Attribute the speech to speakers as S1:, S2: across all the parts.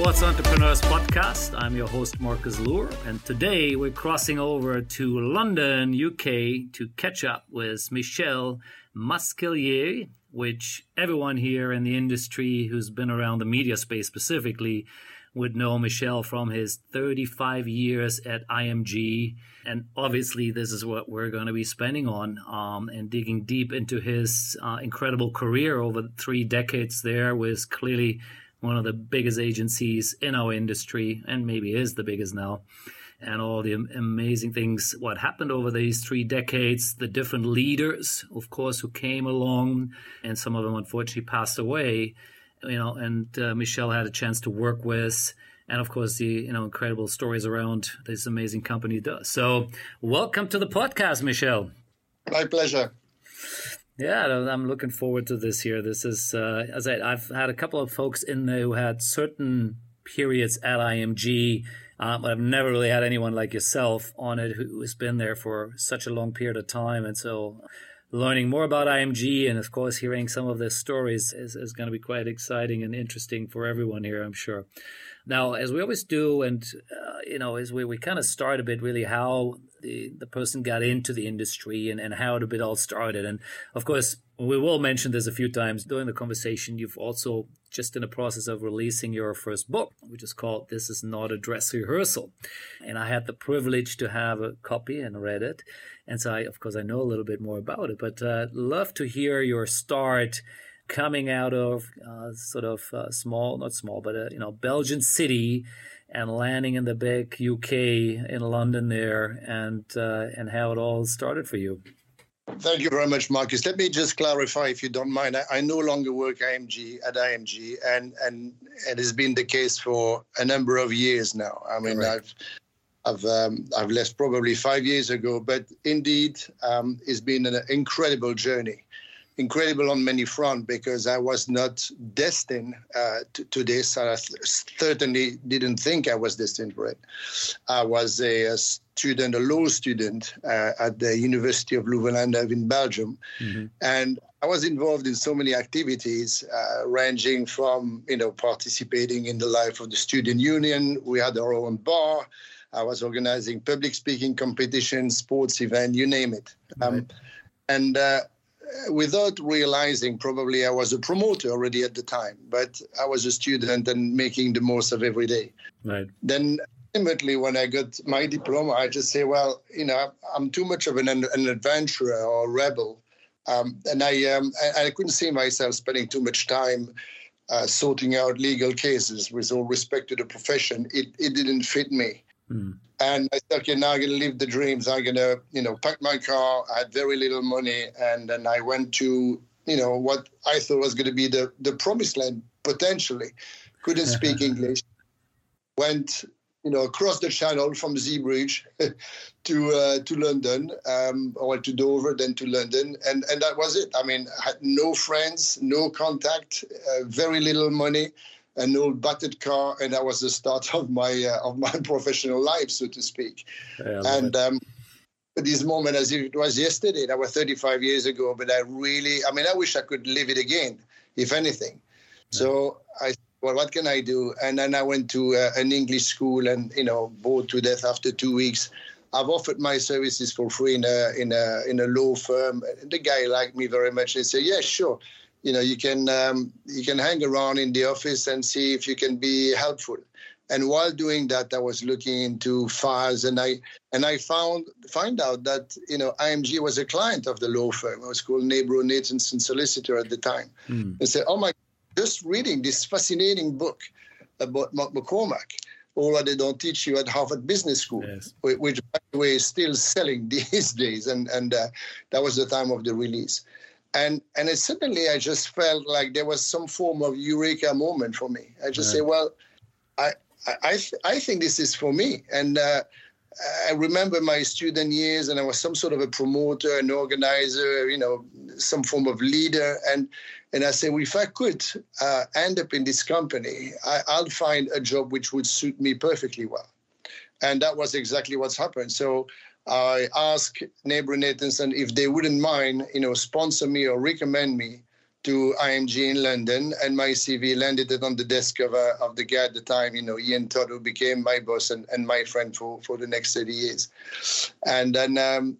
S1: Sports Entrepreneurs Podcast. I'm your host, Marcus Luer, and today we're crossing over to London, UK, to catch up with Michel Masquelier, which everyone here in the industry who's been around the media space specifically would know Michel from his 35 years at IMG. And obviously, this is what we're going to be spending on um, and digging deep into his uh, incredible career over three decades there, with clearly one of the biggest agencies in our industry, and maybe is the biggest now. And all the amazing things, what happened over these three decades, the different leaders, of course, who came along, and some of them unfortunately passed away you know, and uh, Michel had a chance to work with, and of course the you know incredible stories around this amazing company does. So, welcome to the podcast, Michel
S2: My pleasure.
S1: Yeah, I'm looking forward to this here. This is, uh, as I, I've had a couple of folks in there who had certain periods at IMG, um, but I've never really had anyone like yourself on it who has been there for such a long period of time. And so learning more about IMG and, of course, hearing some of the stories is, is going to be quite exciting and interesting for everyone here, I'm sure. Now, as we always do, and uh, you know, as we, we kind of start a bit really how the, the person got into the industry and, and how it all started. And of course, we will mention this a few times during the conversation. You've also just in the process of releasing your first book, which is called This Is Not a Dress Rehearsal. And I had the privilege to have a copy and read it. And so I, of course, I know a little bit more about it, but uh, love to hear your start coming out of uh, sort of uh, small, not small, but uh, you know, Belgian city, and landing in the big UK in London there, and uh, and how it all started for you.
S2: Thank you very much, Marcus. Let me just clarify, if you don't mind. I, I no longer work IMG at IMG, and and it has been the case for a number of years now. I mean, Correct. I've I've um, I've left probably five years ago, but indeed, um, it's been an incredible journey incredible on many fronts because I was not destined uh, to, to, this. I certainly didn't think I was destined for it. I was a, a student, a law student uh, at the University of Louvain-la-Neuve in Belgium, mm-hmm. and I was involved in so many activities, uh, ranging from you know participating in the life of the student union. We had our own bar. I was organizing public speaking competitions, sports event, you name it. Um, right. And uh, without realizing, probably I was a promoter already at the time, but I was a student and making the most of every day.
S1: Right.
S2: Then ultimately, when I got my diploma, I just say, well, you know, I'm too much of an, an adventurer or rebel. Um, and I, um, I, I, couldn't see myself spending too much time uh, sorting out legal cases with all respect to the profession. It, it didn't fit me. Mm. And I said, okay, now I'm going to live the dreams. I'm going to, you know, pack my car. I had very little money. And then I went to, you know, what I thought was going to be the, the promised land, potentially. Couldn't speak English. Went, you know, across the channel from Zeebrugge to uh, to London, um, or to Dover, then to London. And, and that was it. I mean, I had no friends, no contact, uh, very little money an old battered car, and that was the start of my uh, of my professional life, so to speak. Yeah, and um, this moment, as it was yesterday, that was 35 years ago, but I really, I mean, I wish I could live it again, if anything. Yeah. So I, well, what can I do? And then I went to uh, an English school, and you know, bored to death after two weeks. I've offered my services for free in a in a in a law firm. The guy liked me very much. He said, "Yeah, sure." You know you can um, you can hang around in the office and see if you can be helpful and while doing that i was looking into files and i and i found find out that you know img was a client of the law firm it was called Nabarro nathanson solicitor at the time mm. and said oh my just reading this fascinating book about mark mccormack all that they don't teach you at Harvard Business School, yes. which, by the way, is still selling these days. And, and uh, that was the time of the release and and it suddenly I just felt like there was some form of eureka moment for me. I just say, well, I I I think this is for me, and uh, I remember my student years, and I was some sort of a promoter, an organizer, you know, some form of leader, and and I said, well, if I could uh, end up in this company, I, I'll find a job which would suit me perfectly well, and that was exactly what's happened. So I asked Nabarro Nathanson if they wouldn't mind, you know, sponsor me or recommend me to IMG in London, and my CV landed it on the desk of, uh, of the guy at the time, you know, Ian Todd, who became my boss and, and my friend for, for the next 30 years. And then um,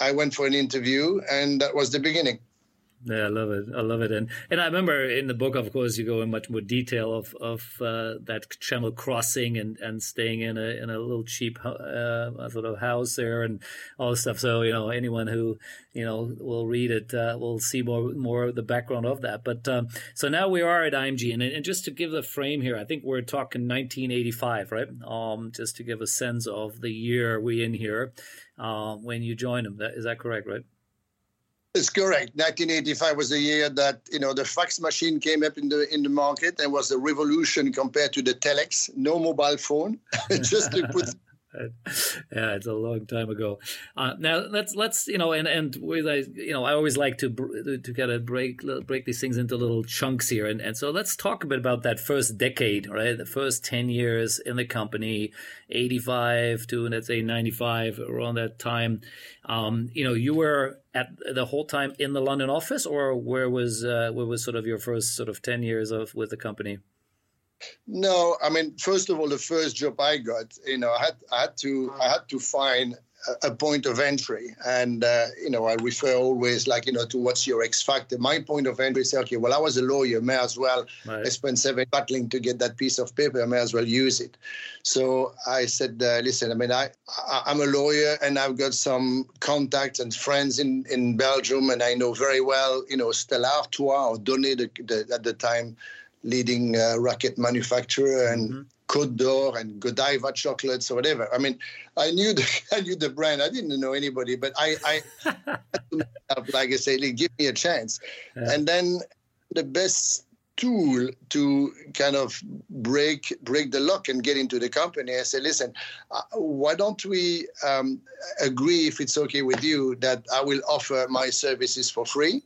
S2: I went for an interview, and that was the beginning.
S1: Yeah, I love it. I love it. And and I remember in the book, of course, you go in much more detail of of uh, that channel crossing and, and staying in a in a little cheap uh, sort of house there and all this stuff. So you know, anyone who you know will read it uh, will see more more of the background of that. But um, so now we are at IMG, and and just to give the frame here, I think we're talking 1985, right? Um, just to give a sense of the year we in here uh, when you join them. That, is that correct, right?
S2: It's correct. 1985 was the year that you know the fax machine came up in the in the market and was a revolution compared to the telex. No mobile phone, just to put
S1: yeah, it's a long time ago. Uh, now let's let's you know, and and with I you know I always like to to kind of break break these things into little chunks here, and and so let's talk a bit about that first decade, right? The first ten years in the company, eighty five to let's say ninety five, around that time. Um, you know, you were at the whole time in the London office, or where was uh, where was sort of your first sort of ten years of with the company?
S2: No, I mean, first of all, the first job I got, you know, I had I had to I had to find a, a point of entry, and uh, you know, I refer always like you know to what's your X factor. My point of entry is okay. Well, I was a lawyer, may as well. Right. I spent seven battling to get that piece of paper. I may as well use it. So I said, uh, listen, I mean, I, I I'm a lawyer, and I've got some contacts and friends in in Belgium, and I know very well, you know, Stella Artois or the, the, at the time leading uh, racket manufacturer and mm-hmm. Côte d'Or and Godiva chocolates or whatever. I mean, I knew the I knew the brand. I didn't know anybody, but I, I like I say, give me a chance. Yeah. And then the best tool to kind of break break the lock and get into the company. I said, listen, uh, why don't we um, agree if it's okay with you that I will offer my services for free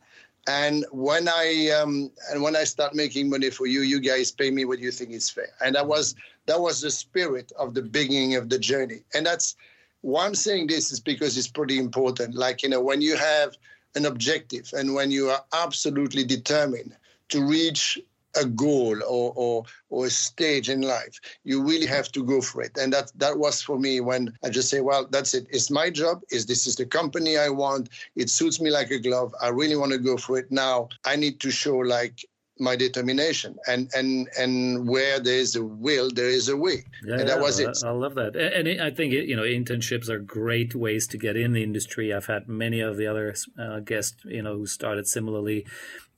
S2: and when I um, and when I start making money for you, you guys pay me what you think is fair. And that was that was the spirit of the beginning of the journey. And that's why I'm saying this is because it's pretty important. Like you know, when you have an objective and when you are absolutely determined to reach a goal or, or or a stage in life. You really have to go for it. And that that was for me when i just say well that's it. It's my job. Is this is the company i want. It suits me like a glove. I really want to go for it. Now i need to show like my determination and and and where there is a will there is a way. Yeah, and that was it.
S1: i love that. And i think you know internships are great ways to get in the industry. I've had many of the other uh, guests you know who started similarly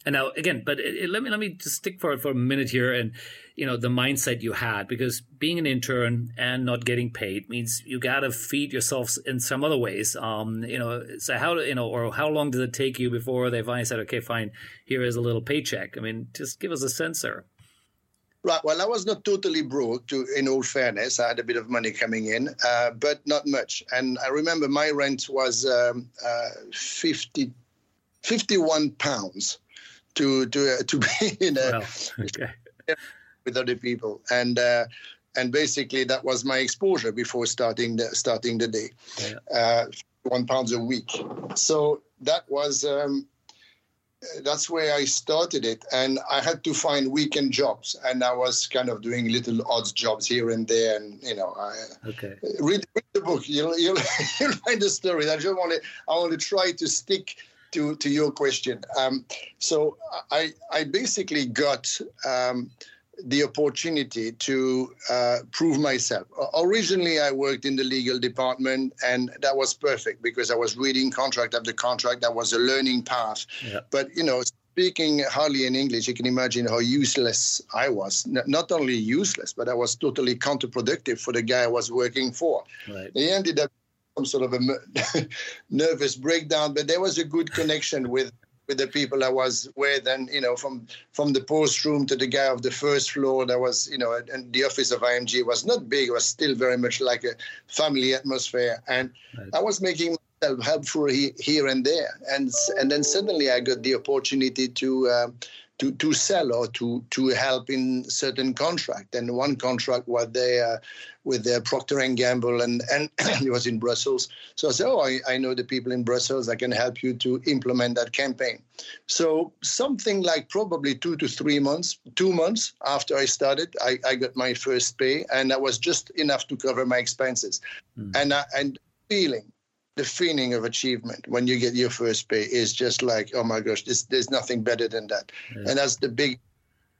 S1: and now again, but it, it, let me let me just stick for for a minute here, and you know the mindset you had because being an intern and not getting paid means you got to feed yourself in some other ways. Um, you know, so how you know, or how long did it take you before they finally said, okay, fine, here is a little paycheck? I mean, just give us a sense, sir.
S2: Right. Well, I was not totally broke. To in all fairness, I had a bit of money coming in, uh, but not much. And I remember my rent was um, uh, 50, 51 pounds to to uh, to be in a okay. with other people. And uh, and basically that was my exposure before starting the starting the day. Yeah. uh, one pounds a week. So that was um, that's where I started it. And I had to find weekend jobs. And I was kind of doing little odd jobs here and there. And you know I okay. read, read the book. You'll, you'll, you'll find the story. I just want to I want to try to stick to, to your question. Um, so I, I basically got um, the opportunity to uh, prove myself. Originally, I worked in the legal department, and that was perfect because I was reading contract after contract. That was a learning path. Yeah. But you know, speaking hardly in English, you can imagine how useless I was. Not only useless, but I was totally counterproductive for the guy I was working for. Right. He ended up some sort of a nervous breakdown, but there was a good connection with with the people I was with, and you know, from from the post room to the guy of the first floor, there was you know, and the office of IMG was not big; it was still very much like a family atmosphere, and right. I was making myself helpful here and there, and and then suddenly I got the opportunity to uh, to, to sell or to to help in certain contract. And one contract was there with their Procter and Gamble, and and it was in Brussels. So I said, oh, I, I know the people in Brussels. I can help you to implement that campaign. So something like probably two to three months, two months after I started, I, I got my first pay, and that was just enough to cover my expenses. Mm. And I, and feeling the feeling of achievement when you get your first pay is just like, oh my gosh, this, there's nothing better than that. Yeah. And that's the big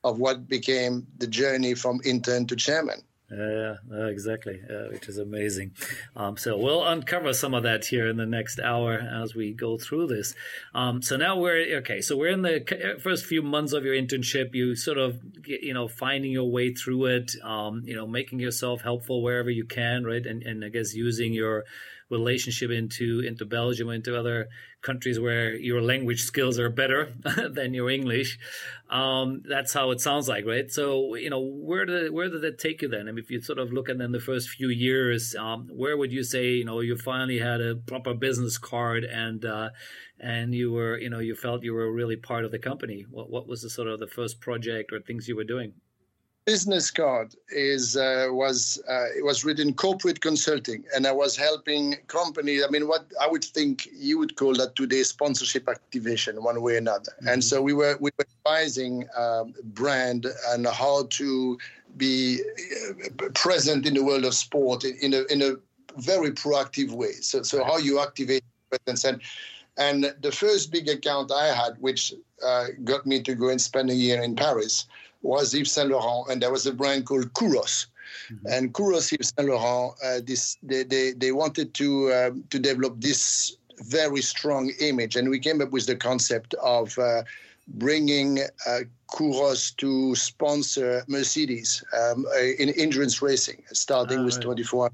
S2: of what became the journey from intern to chairman.
S1: Yeah, uh, exactly, uh, which is amazing. Um, so we'll uncover some of that here in the next hour as we go through this. Um, so now we're okay. So we're in the first few months of your internship. You sort of, you know, finding your way through it. Um, you know, making yourself helpful wherever you can, right? And and I guess using your relationship into into Belgium, into other countries where your language skills are better than your English. Um, that's how it sounds like, right? So, you know, where did where did that take you then? I mean, if you sort of look at then the first few years, um, where would you say, you know, you finally had a proper business card and uh, and you were, you know, you felt you were really part of the company? What what was the sort of the first project or things you were doing?
S2: Business card is uh, was uh, it was written corporate consulting, and I was helping companies. I mean, what I would think you would call that today sponsorship activation, one way or another. Mm-hmm. And so we were we were advising um, brand and how to be uh, present in the world of sport in a in a very proactive way. So so how you activate presence and. And the first big account I had, which uh, got me to go and spend a year in Paris, was Yves Saint Laurent, and there was a brand called Kouros. Mm-hmm. And Kouros Yves Saint Laurent, uh, this they, they they wanted to uh, to develop this very strong image, and we came up with the concept of. Uh, bringing uh, Kouros to sponsor Mercedes um, in endurance racing, starting oh, with right. 24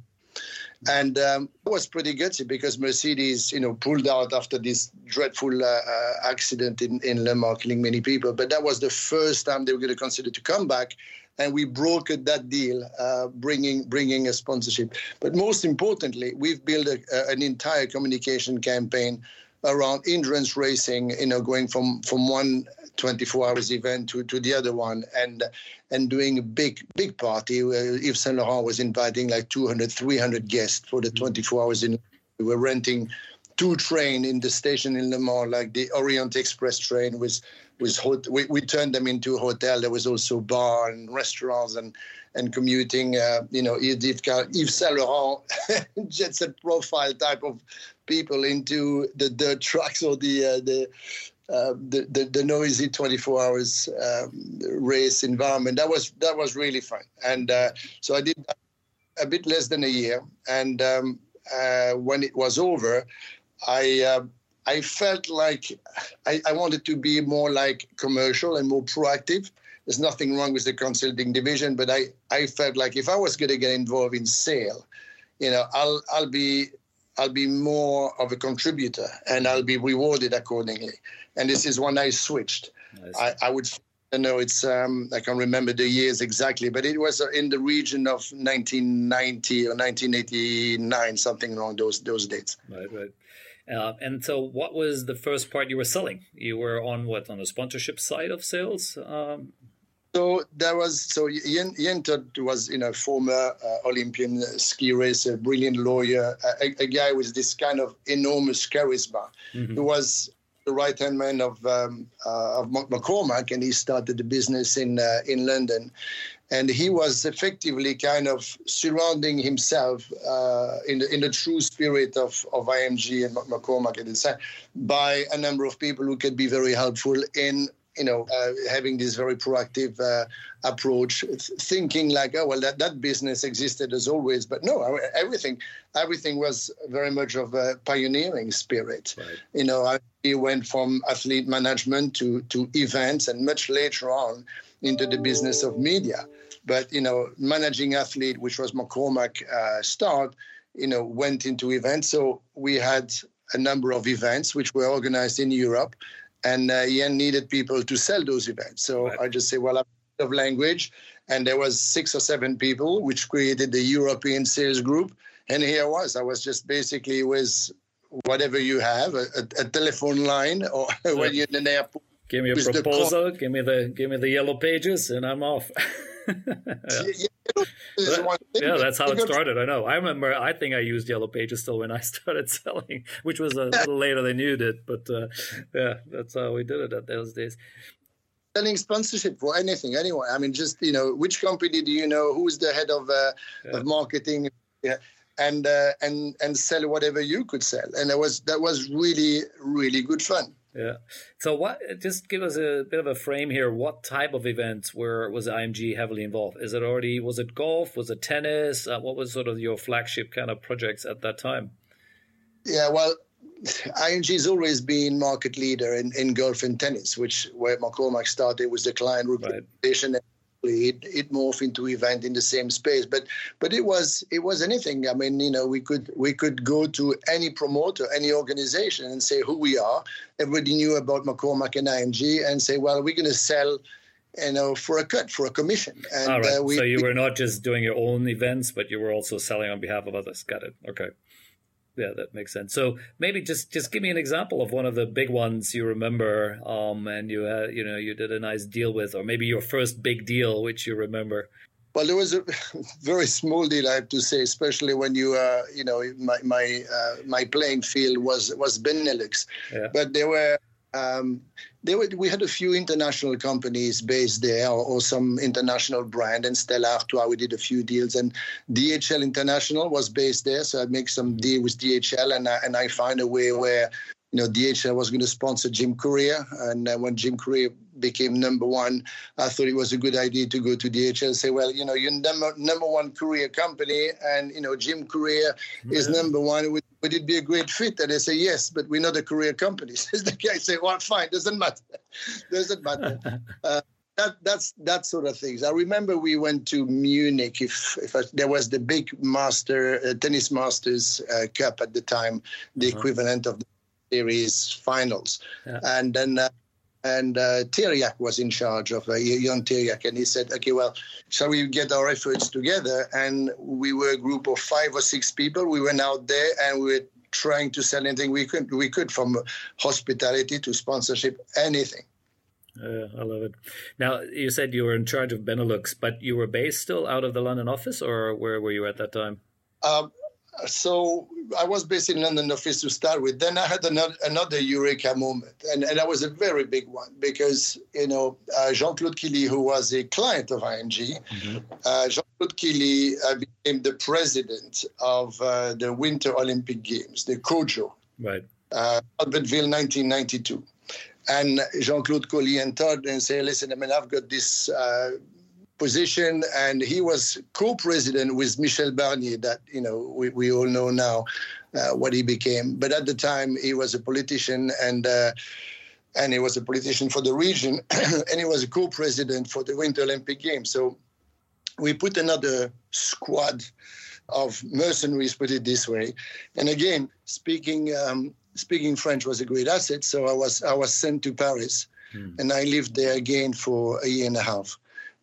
S2: and um, it was pretty gutsy because Mercedes, you know, pulled out after this dreadful uh, uh, accident in, in Le Mans, killing many people. But that was the first time they were going to consider to come back, and we brokered that deal, uh, bringing bringing a sponsorship. But most importantly, we've built a, a, an entire communication campaign around endurance racing, you know, going from from one 24 hours event to, to the other one and and doing a big big party. Uh, Yves Saint Laurent was inviting like 200, 300 guests for the mm-hmm. 24 hours. In we were renting two train in the station in Le Mans, like the Orient Express train was was hot. We, we turned them into a hotel. There was also bar and restaurants and and commuting. Uh, you know, Yves, Yves Saint Laurent jet set profile type of people into the dirt trucks or the uh, the uh, the, the, noisy 24 hours um, race environment. That was that was really fun, and uh, so I did a bit less than a year. And um, uh, when it was over, I uh, I felt like I, I, wanted to be more like commercial and more proactive. There's nothing wrong with the consulting division, but I, I felt like if I was going to get involved in sale, you know, I'll I'll be I'll be more of a contributor and I'll be rewarded accordingly. And this is when I switched. I, I, would I know it's um, I can't remember the years exactly, but it was in the region of 1990 or 1989, something along those those dates.
S1: Right, right. Uh, and so, what was the first part you were selling? You were on what on the sponsorship side of sales? Um,
S2: so there was so Todd was you know former uh, Olympian ski racer, brilliant lawyer, a, a, guy with this kind of enormous charisma, mm-hmm. who was the right hand man of um, uh, of McCormack, and he started the business in uh, in London, and he was effectively kind of surrounding himself uh, in the in the true spirit of of IMG and McCormack at the time by a number of people who could be very helpful in you know, uh, having this very proactive uh, approach, thinking like, oh well, that, that business existed as always, but no, everything, everything was very much of a pioneering spirit. Right. You know, I went from athlete management to to events, and much later on into the business of media. But you know, managing athlete, which was McCormack uh, start, you know, went into events. So we had a number of events which were organized in Europe and uh, Ian needed people to sell those events. So right. I just say, well, I'm of language, and there was six or seven people, which created the European sales group. And here I was. I was just basically with whatever you have, a, a, telephone line, or when you're in an airport,
S1: give me a proposal, give me the give me the yellow pages, and I'm off.
S2: yeah.
S1: yeah, that's how it started. I know. I remember. I think I used Yellow Pages still when I started selling, which was a little later than you did. But uh, yeah, that's how we did it at those days.
S2: Selling sponsorship for anything, anyway. I mean, just you know, which company do you know? Who's the head of uh, yeah. of marketing? Yeah. And uh, and and sell whatever you could sell, and that was that was really really good fun.
S1: Yeah. So what? Just give us a bit of a frame here. What type of events were was IMG heavily involved? Is it already? Was it golf? Was it tennis? Uh, what was sort of your flagship kind of projects at that time?
S2: Yeah. Well, IMG has always been market leader in, in golf and tennis, which where McCormack started was the client reputation right it, it morphed into event in the same space. But but it was it was anything. I mean you know we could we could go to any promoter any organization and say who we are. Everybody knew about mccormack and img and say well we're going to sell you know for a cut for a commission. And
S1: All right. Uh, we, so you were not just doing your own events but you were also selling on behalf of others. Got it. Okay yeah, that makes sense. So maybe just just give me an example of one of the big ones you remember, um, and you uh, you know you did a nice deal with, or maybe your first big deal which you remember.
S2: Well, there was a very small deal, I have to say, especially when you, uh, you know, my my uh, my playing field was was Benelux, yeah. but there were um, there were, we had a few international companies based there or, or, some international brand and Stella Artois we did a few deals and DHL International was based there so I make some deal with DHL and I, and I find a way where you know, DHL was going to sponsor Jim Courier. And uh, when Jim Courier became number one, I thought it was a good idea to go to DHL and say, well, you know, you're number, number one courier company and, you know, Jim Courier yeah. is number one. Would, would it be a great fit? And they say, yes, but we're not a courier company. So the guy say, well, fine, doesn't matter. doesn't matter. uh, that, that's that sort of things. I remember we went to Munich. If if I, there was the big master uh, tennis masters uh, cup at the time, the uh-huh. equivalent of the series finals. Yeah. And then uh, and uh, Tiriac was in charge of uh, Ion Tiriac, and he said, "Okay, well, shall we get our efforts together?" And we were a group of five or six people. We went out there and we were trying to sell anything we could. We could from hospitality to sponsorship, anything.
S1: Uh, I love it. Now, you said you were in charge of Benelux, but you were based still out of the London office, or where were you at that time?
S2: Um, so I was based in London office to start with. Then I had another, another eureka moment, and, and that was a very big one because you know uh, Jean-Claude Killy, who was a client of IMG, mm-hmm. uh, Jean-Claude Killy uh, became the president of uh, the Winter Olympic Games, the COJO,
S1: right,
S2: uh, Albertville, 1992. And Jean-Claude Killy entered and said, "Listen, I mean, I've got this." Position, and he was co-president with Michel Barnier. That you know we, we all know now uh, what he became. But at the time, he was a politician, and uh, and he was a politician for the region, and he was a co-president for the Winter Olympic Games. So we put another squad of mercenaries, put it this way. And again, speaking um, speaking French was a great asset. So I was I was sent to Paris, hmm. and I lived there again for a year and a half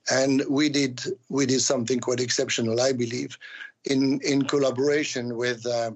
S2: and we did we did something quite exceptional, I believe, in in collaboration with uh,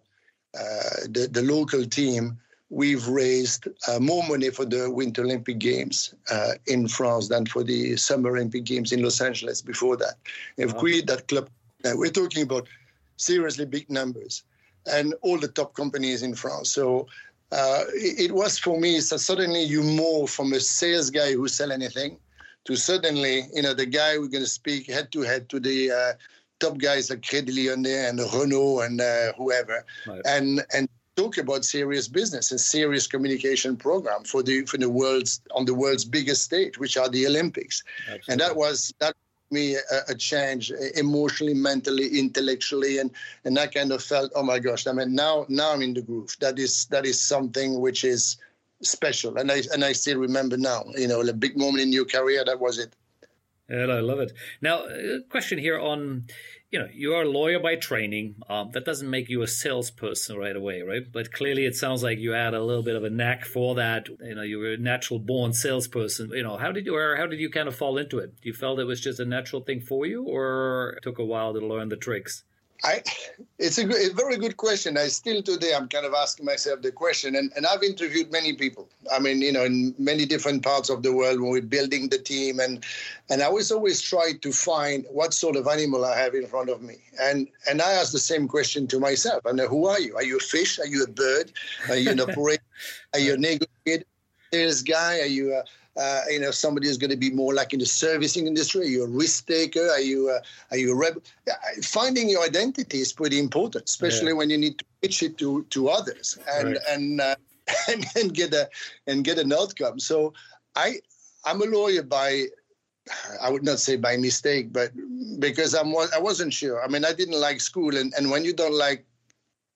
S2: uh, the the local team. We've raised uh, more money for the Winter Olympic Games uh, in France than for the Summer Olympic Games in Los Angeles before that. If wow. we that club, we're talking about seriously big numbers, and all the top companies in France. So uh, it, it, was for me. So suddenly you move from a sales guy who sell anything to suddenly, you know, the guy we're going to speak head to head to the uh, top guys like Credit Lyonnais and Renault and uh, whoever, right. and and talk about serious business and serious communication program for the for the world's on the world's biggest stage, which are the Olympics, Absolutely. and that was that me a, a, change emotionally, mentally, intellectually, and and that kind of felt, oh my gosh, I mean now now I'm in the groove. That is that is something which is special, and I and I still remember now. You know, a big moment in your career. That was it.
S1: And I love it. Now, question here on, you know, you are a lawyer by training. Um, that doesn't make you a salesperson right away, right? But clearly, it sounds like you had a little bit of a knack for that. You know, you were a natural born salesperson. You know, how did you, or how did you kind of fall into it? You felt it was just a natural thing for you, or took a while to learn the tricks?
S2: I, it's a, a, very good question. I still today I'm kind of asking myself the question, and, and I've interviewed many people. I mean, you know, in many different parts of the world when we're building the team, and and I was always try to find what sort of animal I have in front of me, and and I ask the same question to myself. And who are you? Are you a fish? Are you a bird? Are you an operator? Are you a negotiator? Sales guy? Are you a uh, you know, somebody who's going to be more like in the servicing industry? Are you a risk taker? Are you a, are you a rebel? Finding your identity is pretty important, especially yeah. when you need to pitch it to to others and right. and, uh, and and get a and get an outcome. So I I'm a lawyer by I would not say by mistake, but because I'm I wasn't sure. I mean, I didn't like school, and, and when you don't like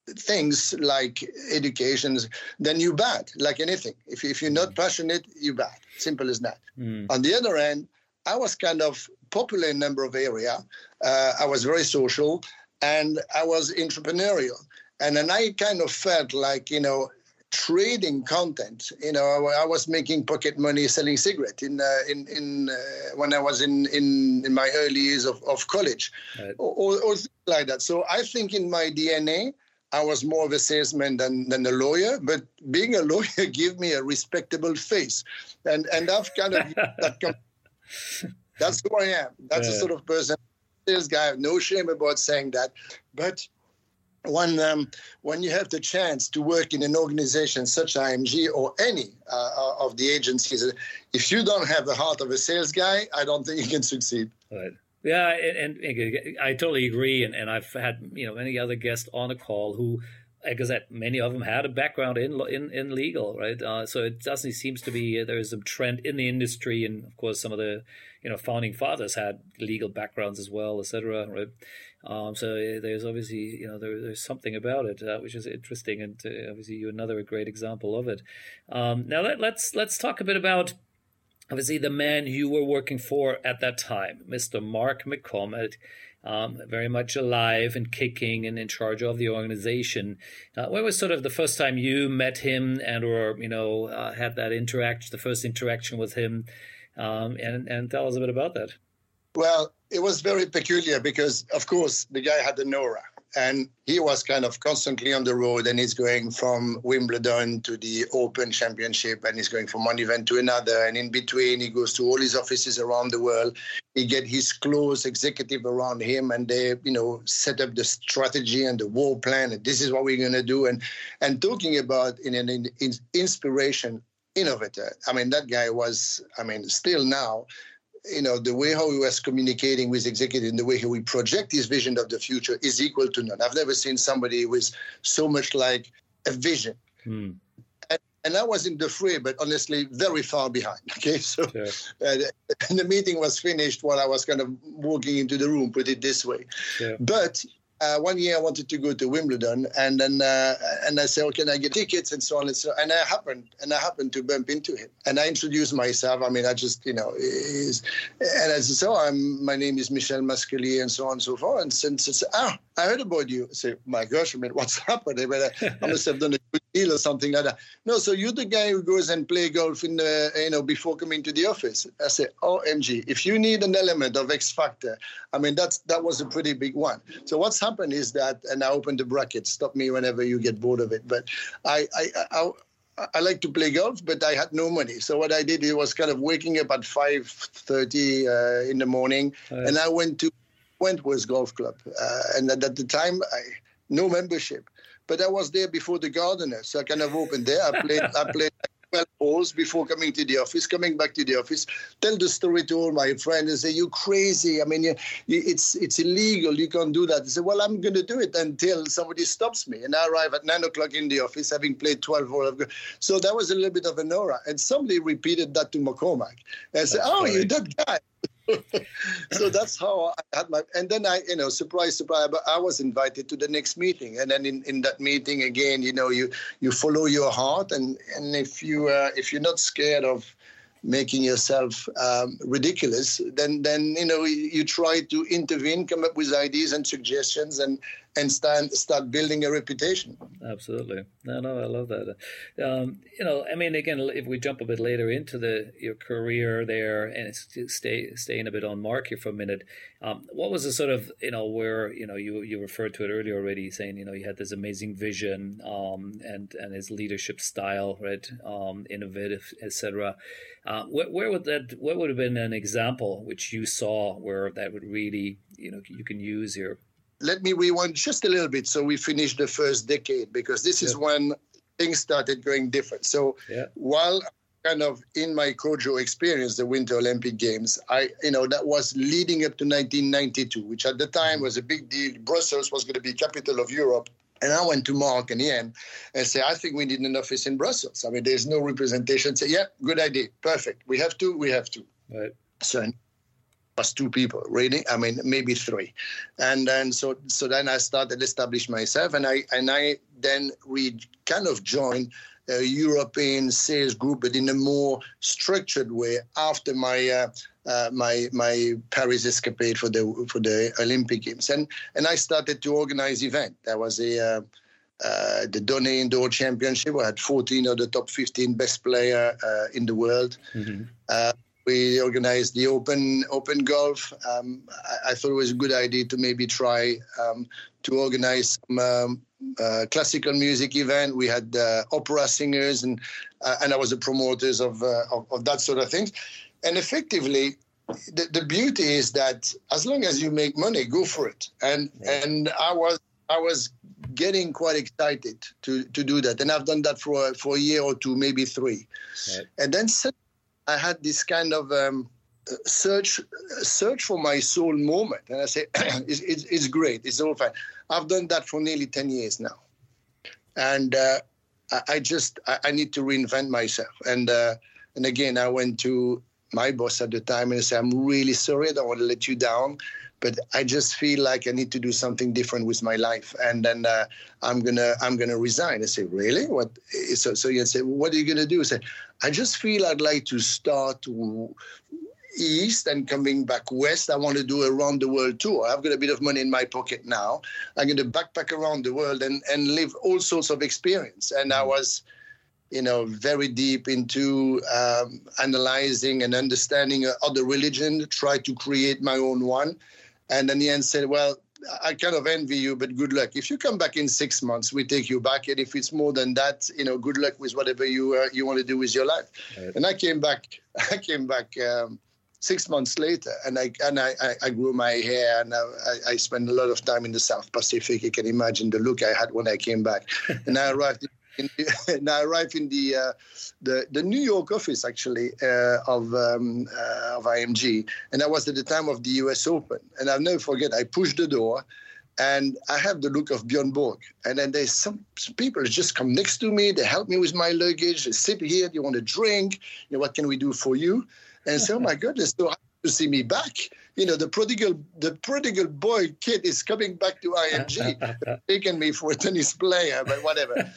S2: things like education, then you bad, like anything. If, if you're not passionate, you bad. Simple as that. Mm. On the other hand, I was kind of popular in a number of area. Uh, I was very social and I was entrepreneurial. And then I kind of felt like, you know, trading content. You know, I, I was making pocket money selling cigarette in uh, in in uh, when I was in in, in my early years of, of college, right. or, or, or like that. So I think in my DNA, I was more of a salesman than, than a lawyer, but being a lawyer gave me a respectable face. And and I've kind of that that's who I am. That's yeah. the sort of person sales guy. I have no shame about saying that. But when um, when you have the chance to work in an organization such as IMG or any uh, of the agencies, if you don't have the heart of a sales guy, I don't think you can succeed.
S1: Right. Yeah, and, and, I totally agree. And, and I've had you know many other guests on the call who, like I said, many of them had a background in in, in legal, right? Uh, so it doesn't seems to be uh, there's a trend in the industry, and of course some of the you know founding fathers had legal backgrounds as well, etc. Right? Um, so uh, there's obviously you know there, there's something about it uh, which is interesting, and uh, obviously you another great example of it. Um, now let, let's let's talk a bit about obviously the man you were working for at that time, Mr. Mark McCormack, um, very much alive and kicking and in charge of the organization. Uh, when was sort of the first time you met him and or you know uh, had that interaction, the first interaction with him, um, and and tell us a bit about that.
S2: Well, it was very peculiar because, of course, the guy had the Nora and he was kind of constantly on the road and he's going from wimbledon to the open championship and he's going from one event to another. And in between he goes to all his offices around the world. He get his close executive around him and they you know set up the strategy and the war plan and this is what we're going to do. And and talking about in an in, in inspiration innovator. I mean that guy was i mean still now you know, the way how he was communicating with executives and the way how we project his vision of the future is equal to none. I've never seen somebody with so much like a vision. Hmm. And, and, I was in the fray, but honestly, very far behind. Okay, so yeah. uh, and the meeting was finished while I was kind of walking into the room, put it this way. Yeah. But uh, one year I wanted to go to Wimbledon, and then uh, and I said, "Oh, can I get tickets?" and so on and so. And I happened and I happened to bump into him, and I introduced myself. I mean, I just you know, is, and I said, "So I'm my name is Michel Masquelier," and so on and so forth. And since it's ah, I heard about you. I say, "My gosh, I mean, what's happened?" I, mean, I must have done a deal or something like that. No, so you're the guy who goes and play golf in the you know before coming to the office. I said, "OMG, if you need an element of X factor, I mean that's that was a pretty big one." So what's happened is that, and I open the bracket. Stop me whenever you get bored of it. But I, I, I, I like to play golf, but I had no money. So what I did it was kind of waking up at five thirty uh, in the morning, right. and I went to Wentworth Golf Club, uh, and at, at the time I no membership, but I was there before the gardener, so I kind of opened there. I played, I played 12 holes before coming to the office, coming back to the office, tell the story to all my friends and say, you crazy. I mean, you, you, it's it's illegal. You can't do that. I say, well, I'm going to do it until somebody stops me. And I arrive at 9 o'clock in the office, having played 12 holes. So that was a little bit of an aura. And somebody repeated that to McCormack. And I said, oh, funny. you're that guy. So that's how I had my, and then I, you know, surprise, surprise, but I was invited to the next meeting, and then in, in that meeting again, you know, you you follow your heart, and and if you uh, if you're not scared of making yourself um, ridiculous, then then you know you, you try to intervene, come up with ideas and suggestions, and and start start building a reputation.
S1: Absolutely, no, no, I love that. Um, you know, I mean, again, if we jump a bit later into the your career there and stay staying a bit on Mark here for a minute, um, what was the sort of you know where you know you you referred to it earlier already, saying you know you had this amazing vision um, and and his leadership style, right, um, innovative, etc. Uh, where, where would that what would have been an example which you saw where that would really you know you can use here?
S2: Let me rewind just a little bit so we finish the first decade because this is when things started going different. So yeah. while kind of in my COJO experience, the Winter Olympic Games, I you know that was leading up to 1992, which at the time mm-hmm. was a big deal. Brussels was going to be capital of Europe. And I went to Mark and Ian and say, I think we need an office in Brussels. I mean, there's no representation. Say, yeah, good idea. Perfect. We have to, we have to. Right. So was two people really i mean maybe three and then so so then i started establish myself and i and i then we kind of joined a european sales group but in a more structured way after my uh, uh, my my Paris escapade for the for the Olympic Games, and and I started to organize event. That was a uh, uh, the Donnay Indoor Championship. We had 14 of the top 15 best player uh, in the world. Mm-hmm. Uh, we organized the open open golf. Um, I, I, thought it was a good idea to maybe try um, to organize some um, uh, classical music event. We had uh, opera singers, and uh, and I was the promoters of, uh, of, of that sort of things. And effectively, the, the beauty is that as long as you make money, go for it. And yeah. and I was I was getting quite excited to to do that, and I've done that for for a year or two, maybe three, right. and then. I had this kind of um, search search for my soul moment, and I say it's, it's, it's, great, it's all fine. I've done that for nearly ten years now, and uh, I, I, just I, I, need to reinvent myself. And uh, and again, I went to my boss at the time and I said, I'm really sorry, I don't want to let you down but I just feel like I need to do something different with my life, and then uh, I'm gonna I'm gonna resign. I say, really? What? So so you say, what are you gonna do? I say, I just feel I'd like to start east and coming back west. I want to do a round the world tour. I've got a bit of money in my pocket now. I'm going to backpack around the world and, and live all sorts of experience. And I was, you know, very deep into um, analyzing and understanding other religion, try to create my own one. And then the end said, well, I kind of envy you, but good luck. If you come back in six months, we take you back, and if it's more than that, you know, good luck with whatever you uh, you want to do with your life. Right. And I came back. I came back um, six months later, and I and I, I, grew my hair, and I, I spent a lot of time in the South Pacific. You can imagine the look I had when I came back, and I arrived in, and I arrived in the uh, the the New York office actually uh, of um, uh, of IMG, and that was at the time of the U.S. Open. And I'll never forget. I pushed the door, and I have the look of Björn Borg. And then there's some, people just come next to me. They help me with my luggage. They sit here. Do you want a drink? You know, what can we do for you? And say, oh my goodness, so to see me back. You know, the prodigal, the prodigal boy kid is coming back to IMG, taking me for a tennis player, but whatever.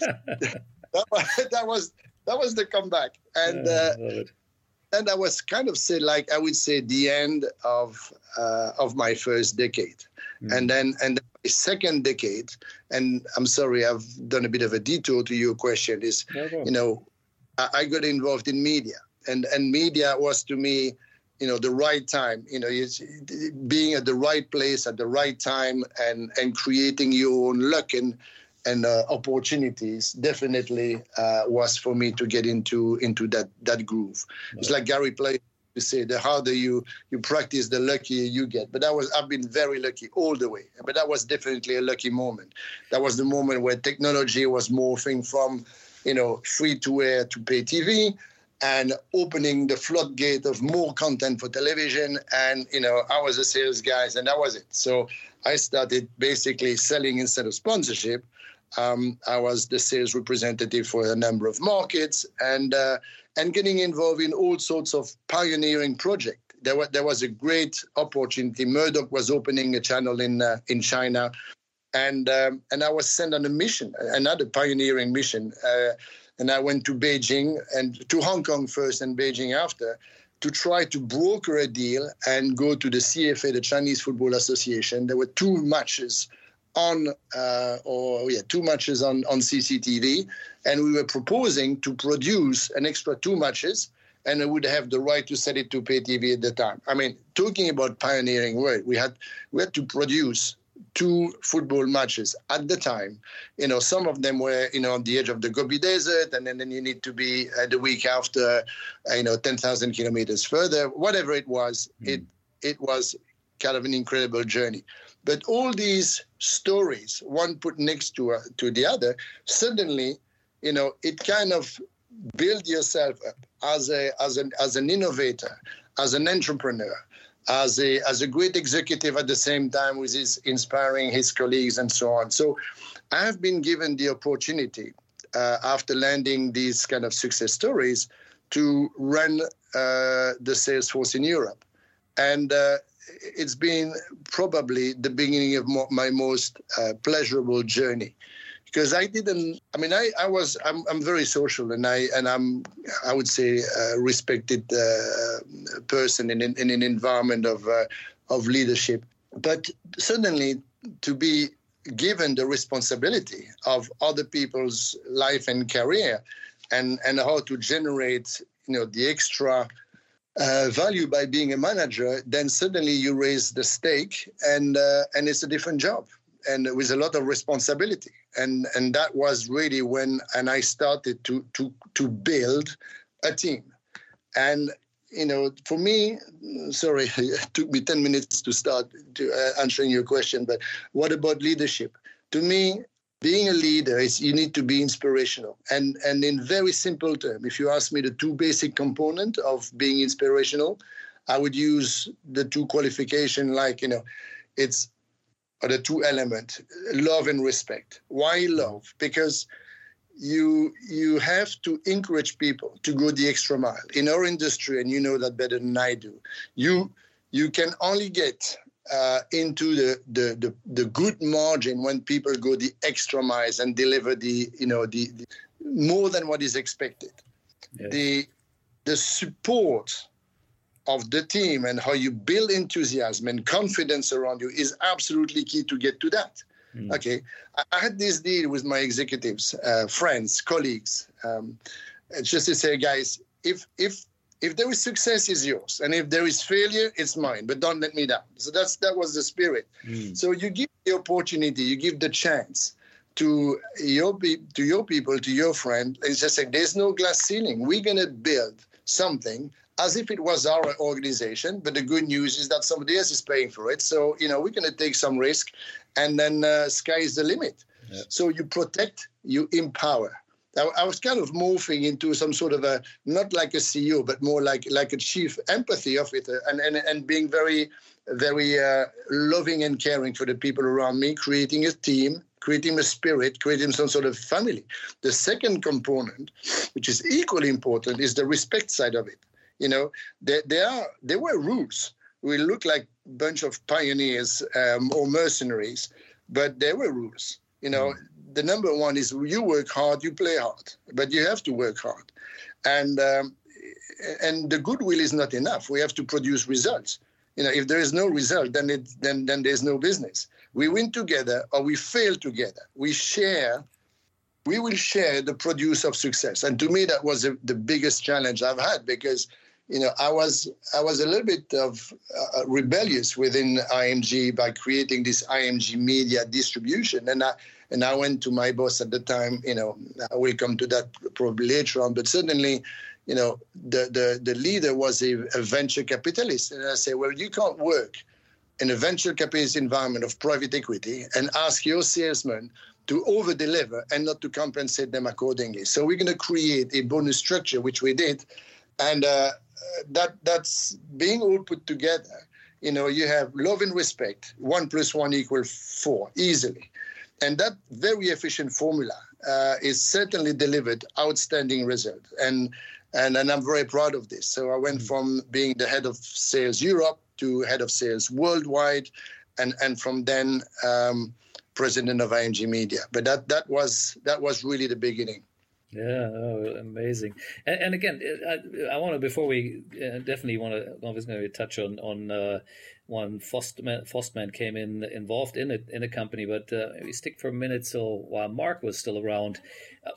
S2: that, was, that was that was the comeback, and uh, and I was kind of say like I would say the end of uh, of my first decade, mm. and then and then my second decade, and I'm sorry I've done a bit of a detour to your question is, no, you know, I, I got involved in media, and and media was to me you know the right time you know it's being at the right place at the right time and and creating your own luck and and uh, opportunities definitely uh, was for me to get into into that that groove. Right. it's like gary player to say the harder you you practice the luckier you get. But that was i've been very lucky all the way. But that was definitely a lucky moment. That was the moment where technology was morphing from you know free to air to pay tv and opening the floodgate of more content for television. And, you know, I was a sales guy and that was it. So I started basically selling instead of sponsorship. Um, I was the sales representative for a number of markets and, uh, and getting involved in all sorts of pioneering projects. There, was, there was a great opportunity. Murdoch was opening a channel in, uh, in China. And, um, and I was sent on a mission, another pioneering mission. Uh, and I went to Beijing and to Hong Kong first and Beijing after to try to broker a deal and go to the CFA, the Chinese Football Association. There were two matches on, uh, or yeah, two matches on, on CCTV. And we were proposing to produce an extra two matches and I would have the right to sell it to pay TV at the time. I mean, talking about pioneering work, we had we had to produce two football matches at the time. You know, some of them were, you know, on the edge of the Gobi Desert, and then, then you need to be uh, the week after, uh, you know, 10,000 kilometers further. Whatever it was, mm. it it was kind of an incredible journey. But all these stories, one put next to uh, to the other, suddenly, you know, it kind of build yourself up as a as an as an innovator, as an entrepreneur, as a as a great executive at the same time with his inspiring his colleagues and so on. So I have been given the opportunity uh, after landing these kind of success stories to run uh, the sales force in Europe, and uh, it's been probably the beginning of my most uh, pleasurable journey because I didn't. I mean, I, I was. I'm, I'm very social, and I and I'm. I would say a respected uh, person in, in an environment of uh, of leadership. But suddenly, to be given the responsibility of other people's life and career, and and how to generate, you know, the extra. Uh, value by being a manager, then suddenly you raise the stake, and uh, and it's a different job and with a lot of responsibility. And and that was really when and I started to to to build a team. And you know, for me, sorry, it took me 10 minutes to start to uh, answering your question, but what about leadership? To me, being a leader is you need to be inspirational. And and in very simple terms, if you ask me the two basic component of being inspirational, I would use the two qualification like, you know, it's are the two elements love and respect. Why love? Because you you have to encourage people to go the extra mile. In our industry and you know that better than i do you you can only get uh, into the, the, the the good margin when people go the extra miles and deliver the you know the, the more than what is expected. Yes. the the support of the team and how you build enthusiasm and confidence around you is absolutely key to get to that. Mm. Okay, I had this deal with my executives, uh, friends, colleagues, um, just to say, guys, if if if there is success, is yours, and if there is failure, it's mine. But don't let me down. So that's that was the spirit. Mm. So you give the opportunity, you give the chance to your pe- to your people, to your friend, and just say, there's no glass ceiling. We're gonna build something as if it was our organization. But the good news is that somebody else is paying for it. So, you know, we're going to take some risk and then uh, sky is the limit. Yeah. So you protect, you empower. I, I was kind of morphing into some sort of a, not like a CEO, but more like like a chief empathy of it uh, and, and, and being very, very uh, loving and caring for the people around me, creating a team, creating a spirit, creating some sort of family. The second component, which is equally important, is the respect side of it. You know, there, there are there were rules. We look like a bunch of pioneers um, or mercenaries, but there were rules. You know, mm. the number one is you work hard, you play hard, but you have to work hard, and um, and the goodwill is not enough. We have to produce results. You know, if there is no result, then it then then there's no business. We win together or we fail together. We share we will share the produce of success. And to me, that was the biggest challenge I've had because you know, I was I was a little bit of uh, rebellious within IMG by creating this IMG media distribution, and I and I went to my boss at the time. You know, I will come to that probably later on, but certainly, you know, the the the leader was a, a venture capitalist, and I say, well, you can't work in a venture capitalist environment of private equity and ask your salesman to over deliver and not to compensate them accordingly. So we're going to create a bonus structure, which we did, and. Uh, that that's being all put together. You know, you have love and respect. One plus one equals four easily, and that very efficient formula uh, is certainly delivered outstanding result. And and and I'm very proud of this. So I went mm. from being the head of sales Europe to head of sales worldwide, and and from then um, president of IMG Media. But that that was that was really the beginning.
S1: Yeah, oh, amazing. And, and again, I, I, want to before we uh, definitely want to obviously going to touch on on uh, one Forstmann, Forstmann came in involved in it in a company, but uh, we stick for a minute. So while Mark was still around,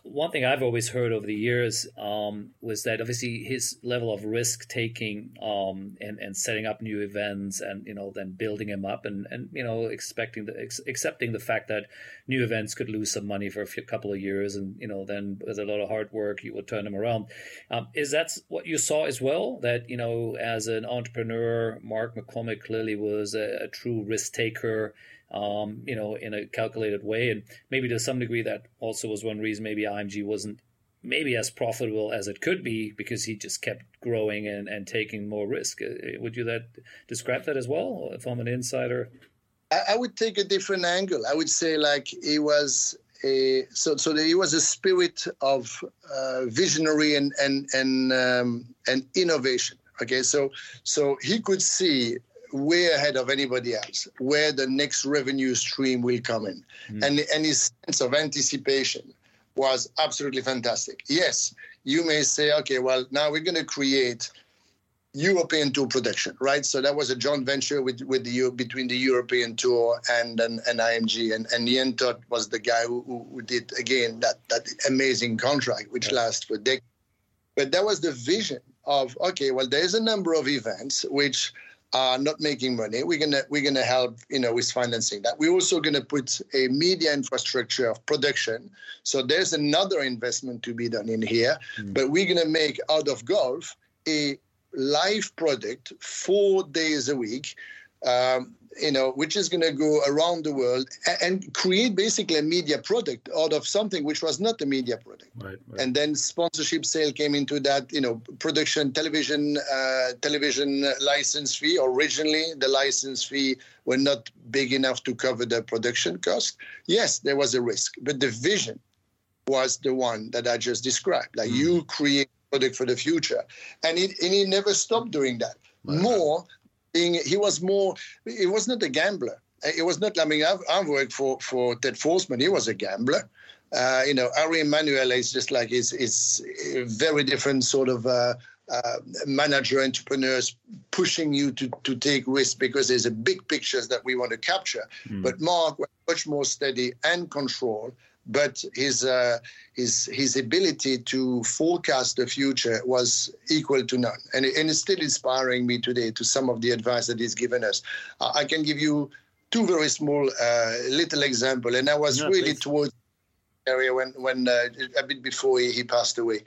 S1: one thing I've always heard over the years um, was that obviously his level of risk taking um, and and setting up new events and you know then building them up and and you know expecting the ex- accepting the fact that new events could lose some money for a few, couple of years and you know then with a lot of hard work you would turn them around. Um, is that what you saw as well? That you know as an entrepreneur, Mark McCormack clearly was a, a true risk taker, um, you know, in a calculated way. And maybe to some degree, that also was one reason maybe IMG wasn't maybe as profitable as it could be because he just kept growing and, and taking more risk. Uh, would you that describe that as well if I'm an insider?
S2: I, would take a different angle. I would say like he was a so so he was a spirit of uh, visionary and and and um, and innovation. Okay, so so he could see way ahead of anybody else where the next revenue stream will come in, mm. and and his sense of anticipation was absolutely fantastic. Yes, you may say, okay, well now we're going to create European tour production, right? So that was a joint venture with with the between the European tour and and, and IMG, and and Ian Todd was the guy who, who did again that that amazing contract which yeah. lasts for decades. But that was the vision of okay, well, there's a number of events which are not making money. We're gonna we're gonna help you know with financing that. We're also gonna put a media infrastructure of production. So there's another investment to be done in here. Mm. But we're gonna make out of golf a live product four days a week. Um, you know, which is going to go around the world and, create basically a media product out of something which was not a media product.
S1: Right, right.
S2: And then sponsorship sale came into that. You know, production, television, uh, television license fee. Originally, the license fee were not big enough to cover the production cost. Yes, there was a risk, but the vision was the one that I just described. Like mm. you create product for the future, and it and he never stopped doing that. Right. More being he was more he was not a gambler it was not i mean i've, I've worked for for ted forstmann he was a gambler uh, you know ari emanuel is just like is is a very different sort of uh, uh, manager entrepreneurs pushing you to, to take risks because there's a big pictures that we want to capture. Mm. But Mark was much more steady and control but his uh, his his ability to forecast the future was equal to none, and, and it's still inspiring me today to some of the advice that he's given us. I can give you two very small uh, little example, and I was no, really please. towards area when when uh, a bit before he, he passed away.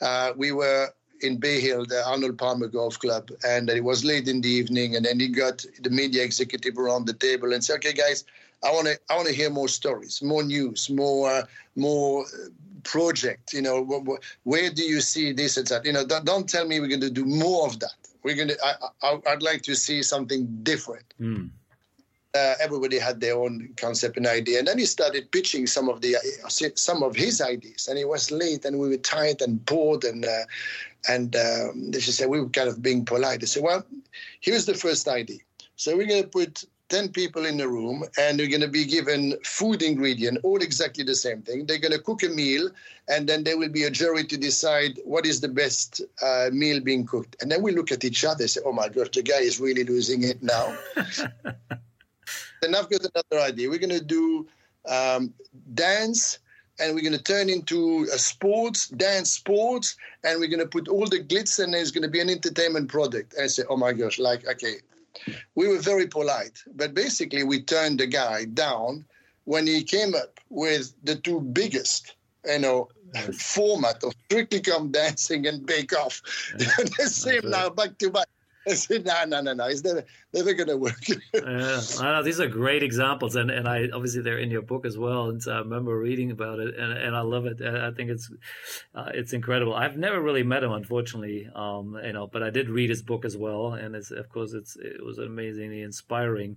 S2: Uh, we were in Bay Hill, the Arnold Palmer Golf Club, and it was late in the evening, and then he got the media executive around the table and said, "Okay, guys." I want to I want to hear more stories, more news, more uh, more project. You know, where do you see this and that? You know, don't, don't tell me we're going to do more of that. We're going to. I, I, would like to see something different. Mm. Uh, everybody had their own concept and idea, and then he started pitching some of the uh, some of his ideas. And it was late, and we were tired and bored, and uh, and um, they just said we were kind of being polite. They said, "Well, here's the first idea. So we're going to put 10 people in the room and they're going to be given food ingredient all exactly the same thing. They're going to cook a meal and then there will be a jury to decide what is the best uh, meal being cooked. And then we look at each other and say oh my gosh the guy is really losing it now. Then i've got another idea. We're going to do um, dance and we're going to turn into a sports dance sports and we're going to put all the glitz and there's going to be an entertainment product. And i say oh my gosh like okay we were very polite, but basically we turned the guy down when he came up with the two biggest, you know, format of Strictly Come Dancing and Bake Off. the same now, back to back. I said, no, no, no, no. It's never, never going to work.
S1: yeah, know, these are great examples, and, and I obviously they're in your book as well. And so I remember reading about it, and, and I love it. I think it's uh, it's incredible. I've never really met him, unfortunately, um, you know, but I did read his book as well, and it's of course it's it was amazingly inspiring.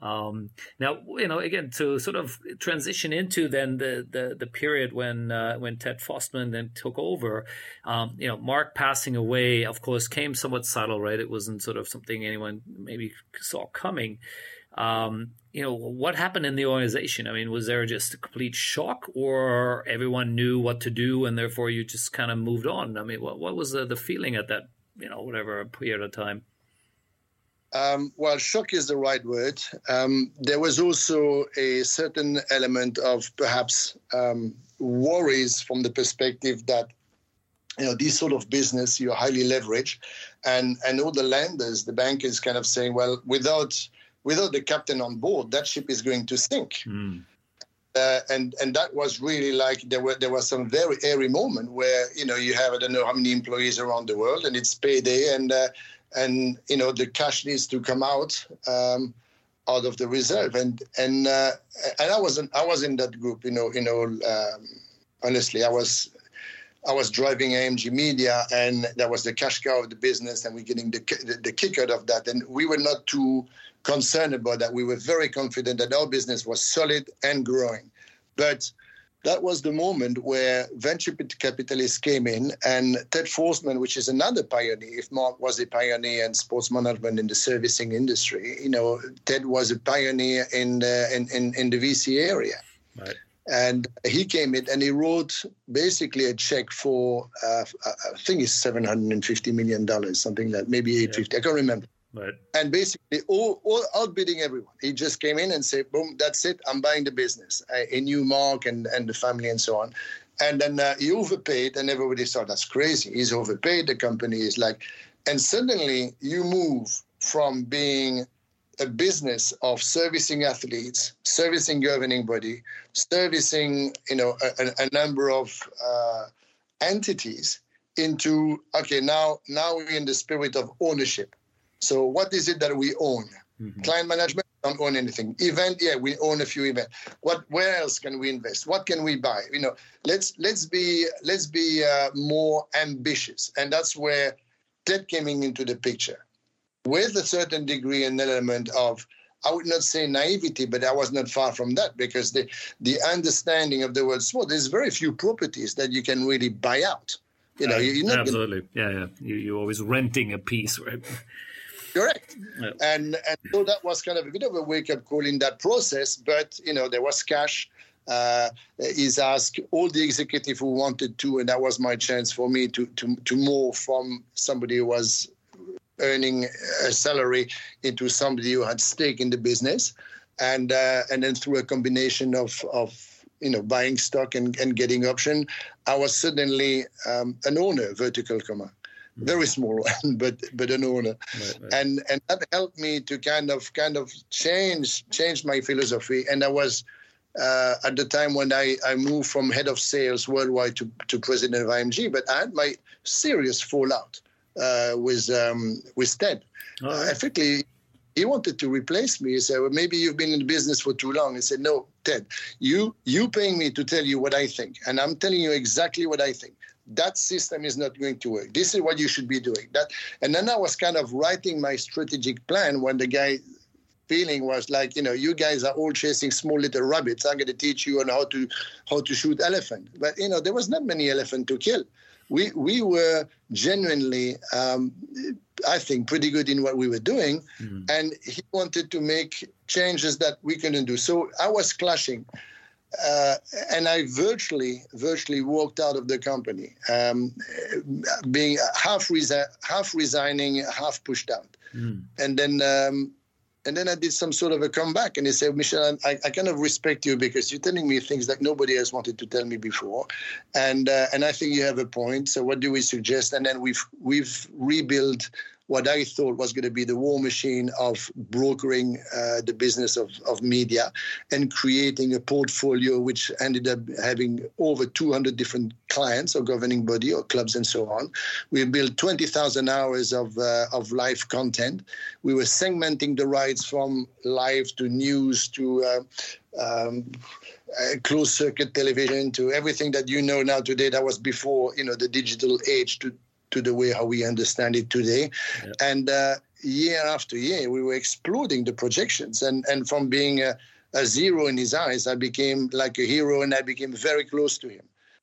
S1: Um, now, you know, again, to sort of transition into then the the, the period when uh, when Ted Forstmann then took over, um, you know, Mark passing away, of course, came somewhat subtle, right? It wasn't sort of something anyone maybe saw coming. Um, you know, what happened in the organization? I mean, was there just a complete shock, or everyone knew what to do, and therefore you just kind of moved on? I mean, what what was the, the feeling at that, you know, whatever period of time?
S2: Um, well, shock is the right word. Um, there was also a certain element of perhaps um, worries from the perspective that you know this sort of business you're highly leveraged, and and all the lenders, the bankers, kind of saying, well, without without the captain on board, that ship is going to sink. Mm. Uh, and and that was really like there were there was some very airy moment where you know you have I don't know how many employees around the world and it's payday and uh, and you know the cash needs to come out um, out of the reserve. And and uh, and I wasn't I was in that group you know you know um, honestly I was I was driving IMG Media and that was the cash cow of the business and we're getting the, the, the kick out of that. And we were not too concerned about that. We were very confident that our business was solid and growing. But that was the moment where venture capitalists came in and Ted Forstmann, which is another pioneer, if Mark was a pioneer in sports management in the servicing industry, you know, Ted was a pioneer in the, in, in, in the VC area. Right. And he came in and he wrote basically a check for, uh, I think it's $750 million, something like maybe 850, yeah. I can't remember. And basically, all, all outbidding everyone. He just came in and said, "Boom, that's it. I'm buying the business, a, new Mark and and the family and so on." And then uh, he overpaid, and everybody thought that's crazy. He's overpaid. The company is like, and suddenly you move from being a business of servicing athletes, servicing governing body, servicing you know a, a number of uh, entities into okay now now we're in the spirit of ownership so what is it that we own? Mm-hmm. Client management don't own anything. Event, yeah, we own a few events. What? Where else can we invest? What can we buy? You know, let's let's be let's be uh, more ambitious, and that's where Ted coming into the picture, with a certain degree and element of I would not say naivety, but I was not far from that because the the understanding of the word sport, there's very few properties that you can really buy out. You know, uh, you're
S1: not absolutely, gonna... yeah, yeah. You, you're always renting a piece, right?
S2: Correct. And and so that was kind of a bit of a wake up call in that process. But you know, there was cash. Uh, he's asked all the executive who wanted to, and that was my chance for me to to to move from somebody who was earning a salary into somebody who had stake in the business, and uh, and then through a combination of of you know buying stock and, and getting option, I was suddenly um, an owner, vertical comma very small one, but but an owner, right, right. and and that helped me to kind of kind of change change my philosophy. And I was uh, at the time when I, I moved from head of sales worldwide to, to president of IMG, but I had my serious fallout uh, with um, with Ted. Right. Uh, effectively, he wanted to replace me. He said, well, maybe you've been in the business for too long. He said, no, Ted, you you paying me to tell you what I think, and I'm telling you exactly what I think that system is not going to work. This is what you should be doing. That, and then I was kind of writing my strategic plan when the guy feeling was like, you know, you guys are all chasing small little rabbits. I'm going to teach you on how to how to shoot elephant. But you know, there was not many elephant to kill. We we were genuinely, um, I think, pretty good in what we were doing, mm-hmm. and he wanted to make changes that we couldn't do. So I was clashing uh, and I virtually, virtually walked out of the company, um, being half, resi- half resigning, half pushed out. Mm. And then, um, and then I did some sort of a comeback, and he said, "Michel, I, I kind of respect you because you're telling me things that nobody else wanted to tell me before, and uh, and I think you have a point. So what do we suggest?" And then we've we've rebuilt what I thought was going to be the war machine of brokering uh, the business of, of media and creating a portfolio which ended up having over 200 different clients or governing body or clubs and so on. We built 20,000 hours of, uh, of live content. We were segmenting the rights from live to news to uh, um, uh, closed circuit television to everything that you know now today that was before you know the digital age to to the way how we understand it today. Yeah. And uh, year after year, we were exploding the projections. And, and from being a, a, zero in his eyes, I became like a hero and I became very close to him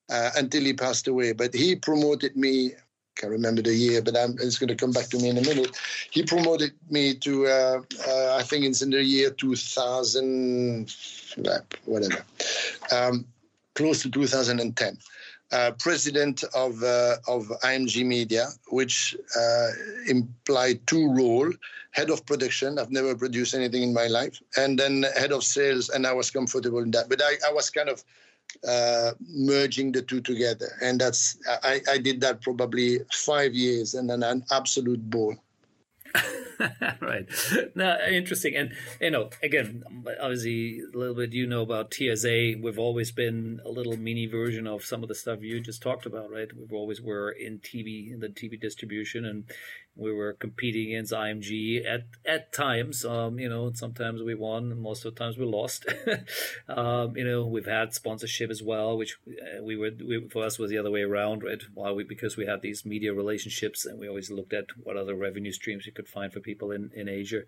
S2: uh, until he passed away. But he promoted me I can't remember the year, but I'm, it's going to come back to me in a minute. He promoted me to, uh, uh, I think it's in the year 2000, whatever, um, close to 2010. Uh, president of uh, of IMG Media, which uh, implied two roles: head of production. I've never produced anything in my life, and then head of sales. And I was comfortable in that. But I, I was kind of uh, merging the two together. And that's I, I did that probably five years and then an absolute bore.
S1: right. Now, interesting. And, you know, again, obviously, a little bit you know about TSA. We've always been a little mini version of some of the stuff you just talked about, right? We've always were in TV, in the TV distribution, and we were competing against IMG at at times. Um, you know, sometimes we won, and most of the times we lost. um, you know, we've had sponsorship as well, which uh, we were we, for us was the other way around, right? Why we because we had these media relationships, and we always looked at what other revenue streams we could find for people in in Asia.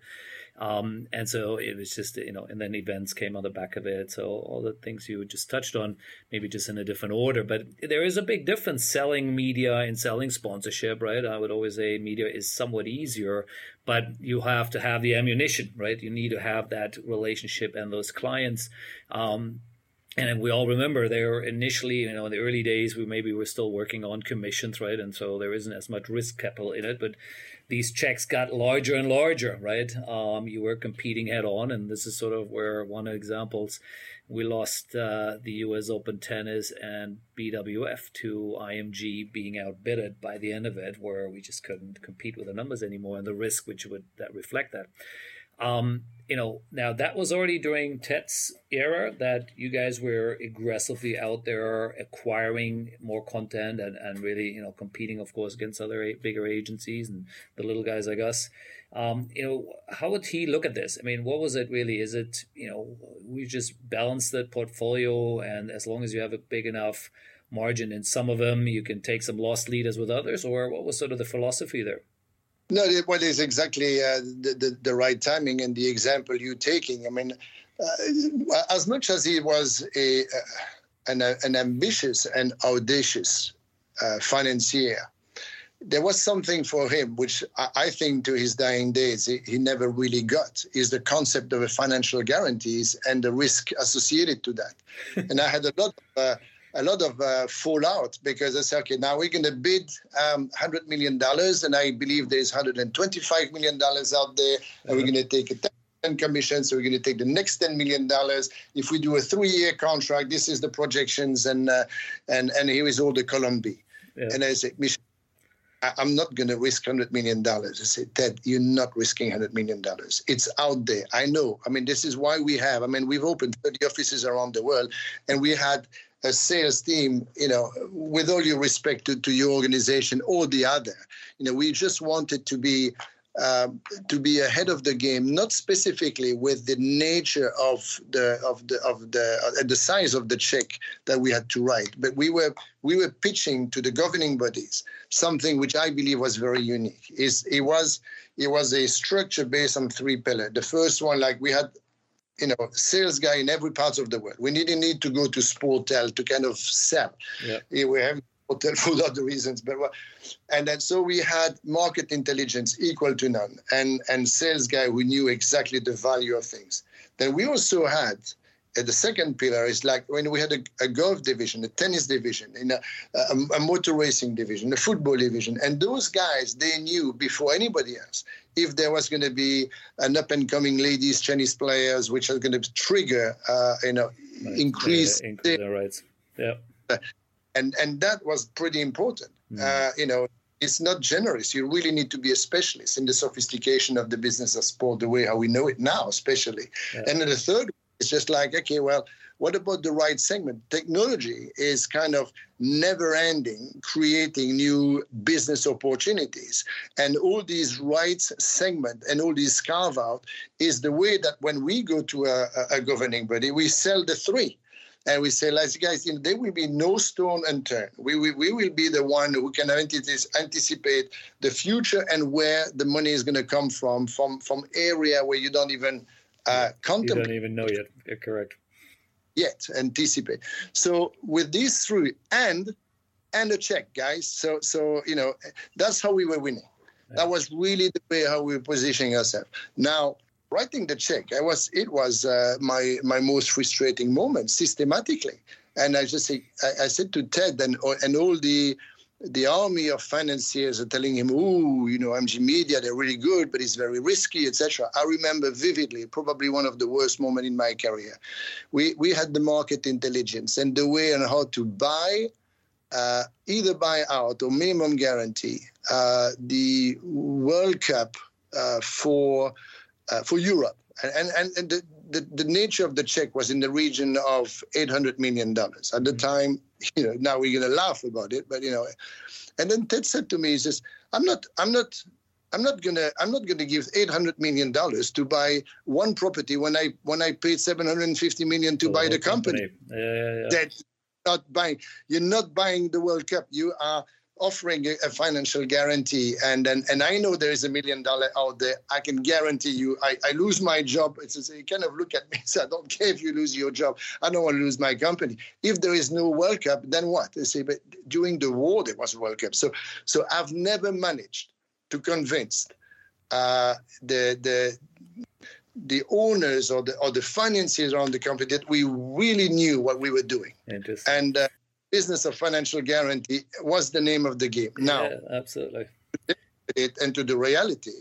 S1: Um, and so it was just, you know, and then events came on the back of it. So all the things you just touched on, maybe just in a different order. But there is a big difference selling media and selling sponsorship, right? I would always say media is somewhat easier, but you have to have the ammunition, right? You need to have that relationship and those clients. Um, and we all remember there initially, you know, in the early days, we maybe were still working on commissions, right? And so there isn't as much risk capital in it, but these checks got larger and larger, right? Um, you were competing head on, and this is sort of where one of the examples we lost uh, the U.S. Open tennis and BWF to IMG being outbidded by the end of it, where we just couldn't compete with the numbers anymore and the risk which would that reflect that. Um, you know, now that was already during Ted's era that you guys were aggressively out there acquiring more content and, and really, you know, competing, of course, against other bigger agencies and the little guys like us. Um, you know, how would he look at this? I mean, what was it really? Is it, you know, we just balance the portfolio and as long as you have a big enough margin in some of them, you can take some lost leaders with others? Or what was sort of the philosophy there?
S2: No, what is exactly uh, the, the, the right timing and the example you're taking. I mean, uh, as much as he was a uh, an, an ambitious and audacious uh, financier, there was something for him which I, I think to his dying days he, he, never really got is the concept of a financial guarantees and the risk associated to that. and I had a lot of uh, a lot of uh, fallout because I said, okay, now we're going to bid um, $100 million, and I believe there's $125 million out there, and we're going to take a 10 commission, so we're going to take the next $10 million. If we do a three-year contract, this is the projections, and uh, and and here is all the column B. Yeah. And I said, Michel, I'm not going to risk $100 million. I said, Ted, you're not risking $100 million. It's out there. I know. I mean, this is why we have, I mean, we've opened 30 offices around the world, and we had a sales team, you know, with all your respect to, to your organization or the other, you know, we just wanted to be um, to be ahead of the game, not specifically with the nature of the of the of the uh, the size of the check that we had to write, but we were we were pitching to the governing bodies something which I believe was very unique. Is it was it was a structure based on three pillars. The first one, like we had you know, sales guy in every part of the world. We didn't need to go to Sportel to kind of sell. Yeah. We have hotel for other reasons, but and then so we had market intelligence equal to none, and and sales guy who knew exactly the value of things. Then we also had uh, the second pillar is like when we had a, a golf division, a tennis division, in a, a, a, motor racing division, a football division, and those guys they knew before anybody else if there was going to be an up and coming ladies tennis players, which are going to trigger, uh, you know, right. increase
S1: yeah, increase their rights. Yeah,
S2: and and that was pretty important. Mm. Uh, you know, it's not generous. You really need to be a specialist in the sophistication of the business of sport, the way how we know it now, especially. Yeah. And then the third it's just like, okay, well, what about the right segment? Technology is kind of never ending, creating new business opportunities. And all these rights segment and all these carve out is the way that when we go to a, a governing body, we sell the three. And we say, like guys, you know, there will be no stone unturned. We, we, we will be the one who can anticipate the future and where the money is going to come from, from, from area where you don't even uh, contemplate.
S1: You don't even know yet. You're correct.
S2: Yet anticipate. So with these three, and and a check, guys. So so you know that's how we were winning. That was really the way how we were positioning ourselves. Now writing the check, I was it was uh, my my most frustrating moment systematically. And I just say I, I said to Ted and and all the the army of financiers are telling him, "Oh, you know, MG Media, they're really good, but it's very risky, etc." I remember vividly, probably one of the worst moments in my career. We we had the market intelligence and the way and how to buy, uh, either buy out or minimum guarantee uh, the World Cup uh, for uh, for Europe, and and, and the, the, the nature of the check was in the region of 800 million dollars at the mm-hmm. time you know now we're going to laugh about it but you know and then ted said to me he says i'm not i'm not i'm not going to i'm not going to give 800 million dollars to buy one property when i when i paid 750 million to buy the company, company. Yeah, yeah, yeah. that not buying you're not buying the world cup you are offering a, financial guarantee and, and and I know there is a million dollar out there. I can guarantee you I, I lose my job. It's just, you kind of look at me so I don't care if you lose your job. I don't want to lose my company. If there is no World Cup, then what? They say, but during the war there was a World Cup. So so I've never managed to convince uh, the the the owners or the or the financiers around the company that we really knew what we were doing. And uh, business of financial guarantee was the name of the game. Now,
S1: yeah, absolutely.
S2: And to the reality,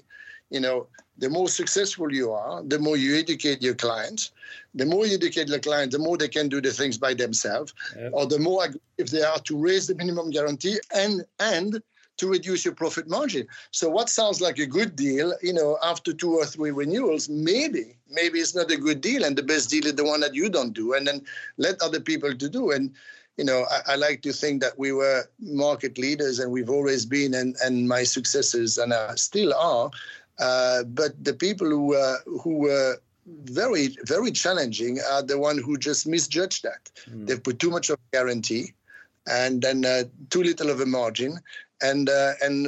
S2: you know, the more successful you are, the more you educate your clients. The more you educate the client, the more they can do the things by themselves, yep. or the more if they are to raise the minimum guarantee and and to reduce your profit margin. So what sounds like a good deal, you know, after two or three renewals, maybe maybe it's not a good deal, and the best deal is the one that you don't do, and then let other people to do. And you know, I, I, like to think that we were market leaders and we've always been, and, and my successors and uh, still are. Uh, but the people who uh, who were very very challenging are the one who just misjudged that. Mm. They've put too much of a guarantee, and then uh, too little of a margin, and uh, and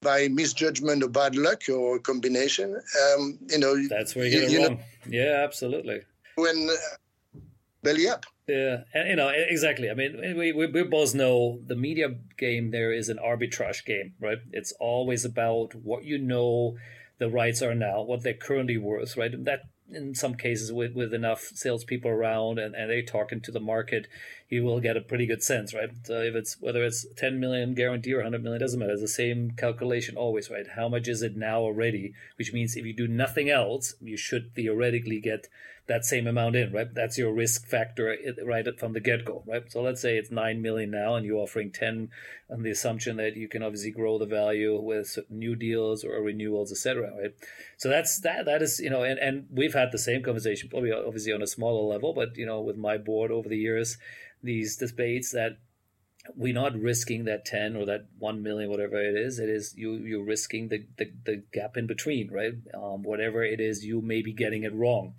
S2: by misjudgment or bad luck or combination, um, you know,
S1: that's where you get you, it wrong. Know, yeah, absolutely.
S2: When uh, belly up.
S1: Yeah, and you know exactly. I mean, we, we we both know the media game. There is an arbitrage game, right? It's always about what you know the rights are now, what they're currently worth, right? And that in some cases with, with enough salespeople around and, and they talking to the market, you will get a pretty good sense, right? So if it's whether it's 10 million guarantee or 100 million, doesn't matter. It's the same calculation always, right? How much is it now already? Which means if you do nothing else, you should theoretically get that same amount in, right? That's your risk factor right from the get go, right? So let's say it's 9 million now and you're offering 10 on the assumption that you can obviously grow the value with new deals or renewals, etc. right? So that's that, that is, you know, and, and we've had the same conversation, probably obviously on a smaller level, but, you know, with my board over the years, these debates that we're not risking that 10 or that 1 million whatever it is. It is you you're risking the the, the gap in between right? Um, whatever it is you may be getting it wrong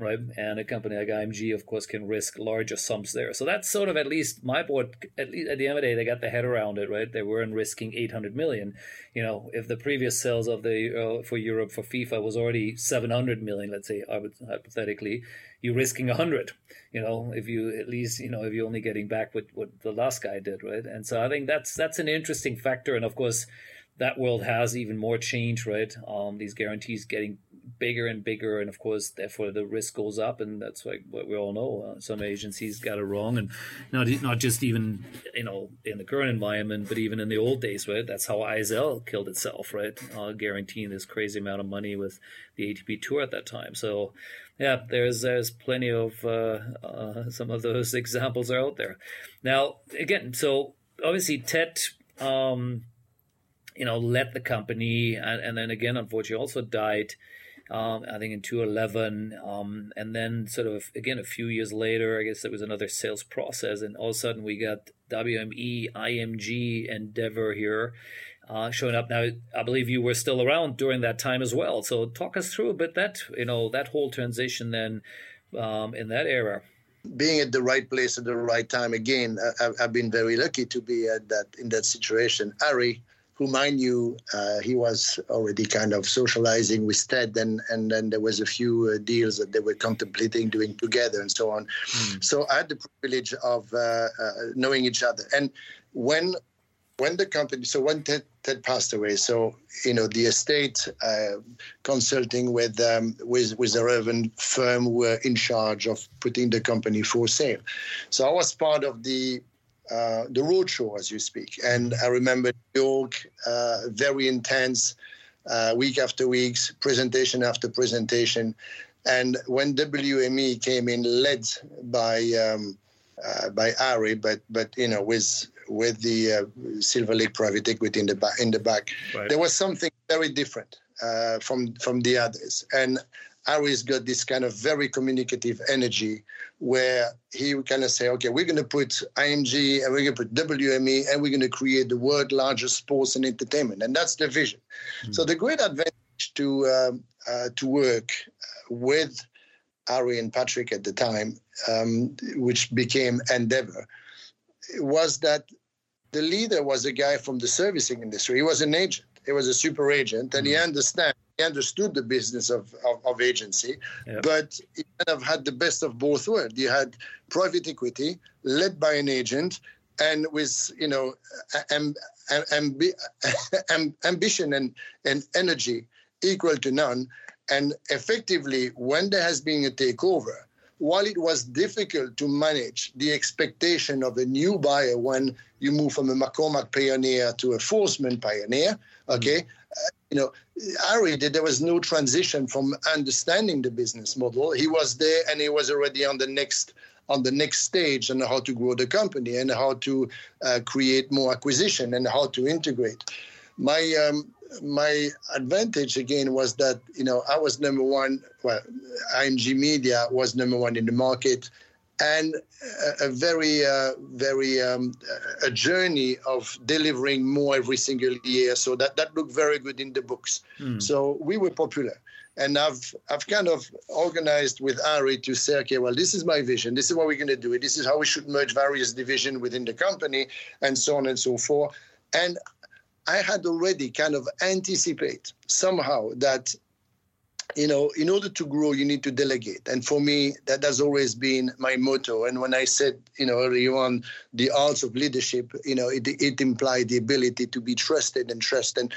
S1: right? And a company like IMG, of course, can risk larger sums there. So that's sort of at least my board. At least at the end of the day, they got the head around it, right? They weren't risking 800 million. You know, if the previous sales of the uh, for Europe for FIFA was already 700 million, let's say hypothetically, you're risking 100. You know, if you at least you know if you're only getting back what what the last guy did, right? And so I think that's that's an interesting factor, and of course that world has even more change, right? Um, these guarantees getting bigger and bigger, and of course, therefore the risk goes up, and that's like what we all know. Uh, some agencies got it wrong, and not not just even you know in the current environment, but even in the old days, right? That's how ISL killed itself, right? Uh, guaranteeing this crazy amount of money with the ATP tour at that time. So, yeah, there's there's plenty of uh, uh, some of those examples are out there. Now, again, so obviously Ted. Um, you know, led the company, and, and then again, unfortunately, also died um, I think in 2011. Um, and then, sort of, again, a few years later, I guess there was another sales process, and all of a sudden we got WME, IMG, Endeavor here. Uh, showing up now. I believe you were still around during that time as well. So talk us through a bit that you know that whole transition then um, in that era.
S2: Being at the right place at the right time again, I, have been very lucky to be at that in that situation. Ari, whom I knew, uh, he was already kind of socializing with Ted, and and then there was a few uh, deals that they were contemplating doing together and so on. Mm. So I had the privilege of uh, uh, knowing each other, and when when the company, so when Ted, Ted passed away, so you know the estate uh, consulting with um, with with the relevant firm were in charge of putting the company for sale. So I was part of the uh, the roadshow, as you speak. And I remember New York, uh, very intense, uh, week after week, presentation after presentation. And when WME came in, led by um, uh, by Ari, but but you know with with the uh, Silver Lake Private Equity in the back, in the back, right. there was something very different from from the others. And Ari's got this kind of very communicative energy where he would kind of say, okay, we're going to put IMG and we're going to put WME and we're going to create the world largest sports and entertainment. And that's the vision. Mm-hmm. So the great advantage to, um, uh, to work with Ari and Patrick at the time, um, which became Endeavor, was that the leader was a guy from the servicing industry. He was an agent. He was a super agent, and mm-hmm. he understands understood the business of, of, of agency, yep. but he kind of had the best of both worlds. You had private equity led by an agent and with, you know, amb, amb, amb, ambition and, and energy equal to none. And effectively, when there has been a takeover, while it was difficult to manage the expectation of a new buyer when you move from a McCormack pioneer to a Forstmann pioneer, okay, mm-hmm you know, Ari did, there was no transition from understanding the business model. He was there and he was already on the next on the next stage and how to grow the company and how to uh, create more acquisition and how to integrate. My um, my advantage again was that you know I was number one. Well, IMG Media was number one in the market and a, a very, uh, very um, a journey of delivering more every single year. So that that looked very good in the books. Mm. So we were popular, and I've I've kind of organized with Ari to say, okay, well, this is my vision. This is what we're going to do. This is how we should merge various divisions within the company, and so on and so forth. And I had already kind of anticipate somehow that you know, in order to grow, you need to delegate. And for me, that has always been my motto. And when I said, you know, earlier on, the arts of leadership, you know, it, it implied the ability to be trusted and trust and,